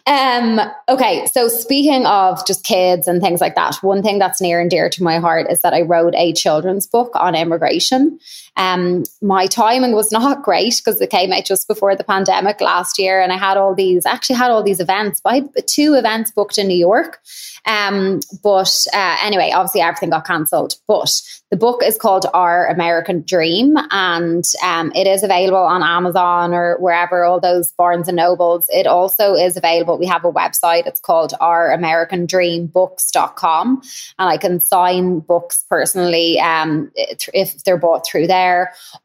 Speaker 1: Um, okay, so speaking of just kids and things like that, one thing that's near and dear to my heart is that I wrote a children's book on immigration. Um, my timing was not great because it came out just before the pandemic last year, and I had all these actually had all these events. I had two events booked in New York. Um, but uh, anyway, obviously everything got cancelled. But the book is called Our American Dream, and um, it is available on Amazon or wherever, all those Barnes and Nobles. It also is available. We have a website. It's called Our American Dream Books.com, and I can sign books personally um, if they're bought through there.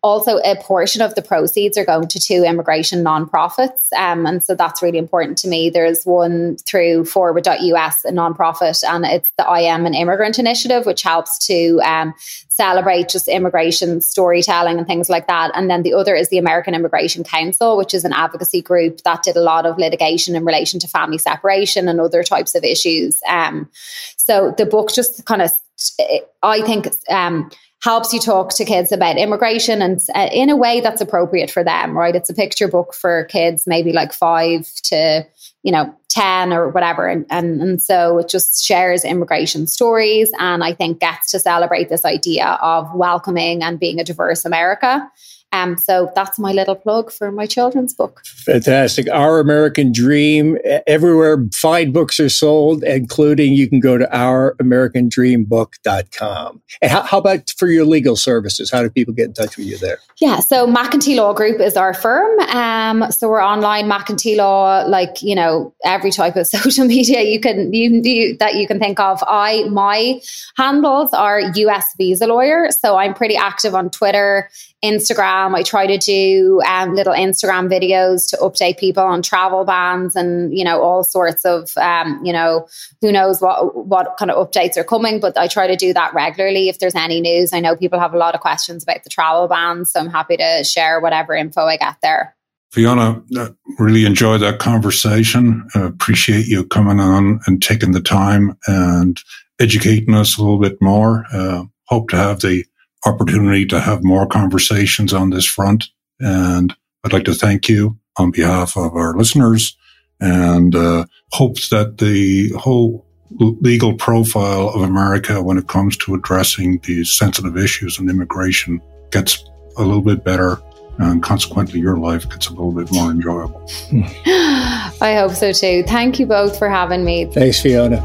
Speaker 1: Also, a portion of the proceeds are going to two immigration nonprofits, um, and so that's really important to me. There's one through FWD.us, a nonprofit, and it's the I Am an Immigrant Initiative, which helps to um, celebrate just immigration storytelling and things like that. And then the other is the American Immigration Council, which is an advocacy group that did a lot of litigation in relation to family separation and other types of issues. Um, so the book just kind of, I think, um, helps you talk to kids about immigration and uh, in a way that's appropriate for them, right? It's a picture book for kids, maybe like five to you know 10 or whatever. And, and and so it just shares immigration stories. And i think gets to celebrate this idea of welcoming and being a diverse america um, so that's my little plug for my children's book.
Speaker 3: Fantastic. Our American Dream. Everywhere fine books are sold, including you can go to ouramericandreambook.com. And how, how about for your legal services? How do people get in touch with you there?
Speaker 1: Yeah, so McEntee Law Group is our firm. Um, so we're online, McEntee Law, like, you know, every type of social media you can you, you, that you can think of. I my handles are US Visa Lawyer, so I'm pretty active on Twitter, Instagram. I try to do um, little Instagram videos to update people on travel bans and you know all sorts of um, you know who knows what what kind of updates are coming. But I try to do that regularly if there's any news. I know people have a lot of questions about the travel bans, so I'm happy to share whatever info I get there.
Speaker 2: Fiona, uh, really enjoyed that conversation. Appreciate you coming on and taking the time and educating us a little bit more. Uh, hope to have the opportunity to have more conversations on this front. And I'd like to thank you on behalf of our listeners and uh, hopes that the whole legal profile of America when it comes to addressing these sensitive issues and immigration gets a little bit better and consequently your life gets a little bit more enjoyable.
Speaker 1: I hope so too. Thank you both for having me.
Speaker 3: Thanks, Fiona.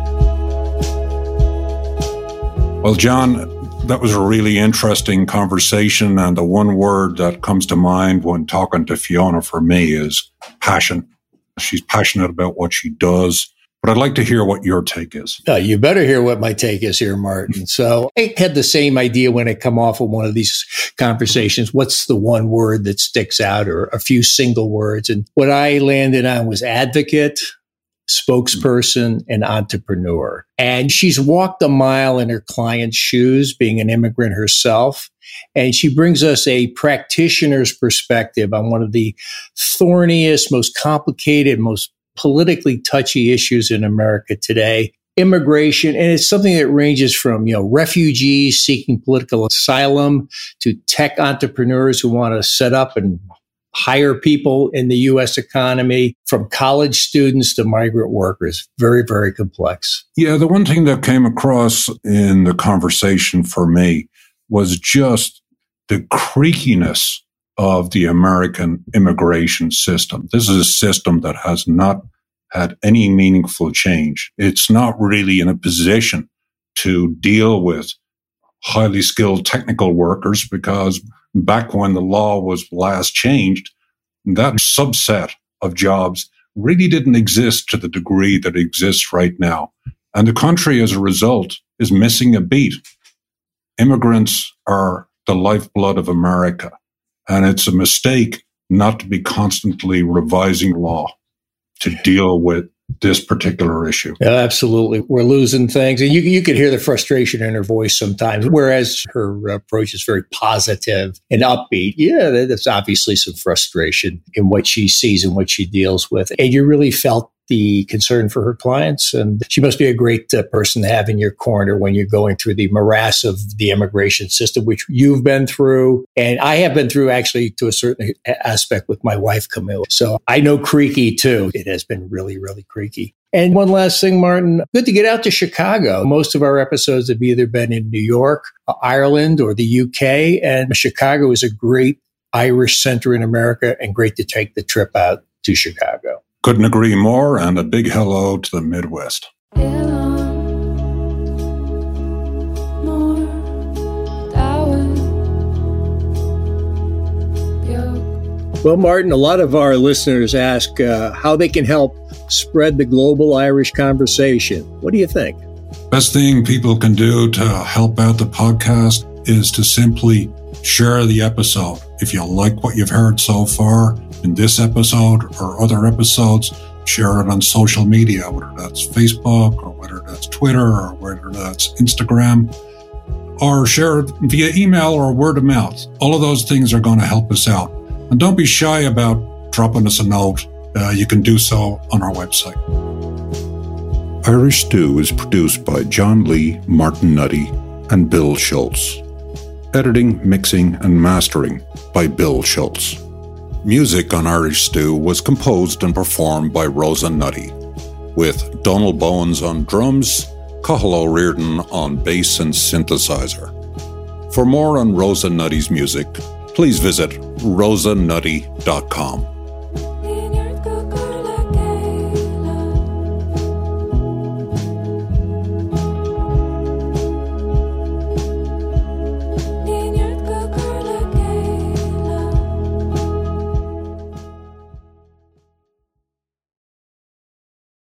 Speaker 2: Well, John, that was a really interesting conversation. And the one word that comes to mind when talking to Fiona for me is passion. She's passionate about what she does. But I'd like to hear what your take is.
Speaker 3: You better hear what my take is here, Martin. So I had the same idea when I come off of one of these conversations. What's the one word that sticks out or a few single words? And what I landed on was advocate, spokesperson and entrepreneur. And she's walked a mile in her client's shoes, being an immigrant herself. And she brings us a practitioner's perspective on one of the thorniest, most complicated, most politically touchy issues in America today. Immigration, and it's something that ranges from, you know, refugees seeking political asylum to tech entrepreneurs who want to set up and hire people in the US economy from college students to migrant workers. Very, very complex.
Speaker 2: Yeah, the one thing that came across in the conversation for me was just the creakiness of the American immigration system. This is a system that has not had any meaningful change. It's not really in a position to deal with highly skilled technical workers because back when the law was last changed, that subset of jobs really didn't exist to the degree that exists right now. And the country, as a result, is missing a beat. Immigrants are the lifeblood of America. And it's a mistake not to be constantly revising law to deal with this particular issue.
Speaker 3: Yeah, absolutely. We're losing things. And you, you could hear the frustration in her voice sometimes, whereas her approach is very positive and upbeat. Yeah, there's obviously some frustration in what she sees and what she deals with. And you really felt the concern for her clients. And she must be a great uh, person to have in your corner when you're going through the morass of the immigration system, which you've been through. And I have been through actually to a certain aspect with my wife, Camille. So I know creaky too. It has been really, really creaky. And one last thing, Martin, good to get out to Chicago. Most of our episodes have either been in New York, Ireland, or the UK. And Chicago is a great Irish center in America and great to take the trip out to Chicago.
Speaker 2: Couldn't agree more, and a big hello to the Midwest.
Speaker 3: Well, Martin, a lot of our listeners ask uh, how they can help spread the global Irish conversation. What do you think?
Speaker 2: Best thing people can do to help out the podcast is to simply share the episode. If you like what you've heard so far, in this episode or other episodes, share it on social media, whether that's Facebook or whether that's Twitter or whether that's Instagram, or share it via email or word of mouth. All of those things are going to help us out. And don't be shy about dropping us a note. Uh, you can do so on our website. Irish Stew is produced by John Lee, Martin Nutty, and Bill Schultz. Editing, mixing, and mastering by Bill Schultz. Music on Irish Stew was composed and performed by Rosa Nutty, with Donald Bowens on drums, Cathal O'Riordan on bass and synthesizer. For more on Rosa Nutty's music, please visit rosanutty.com.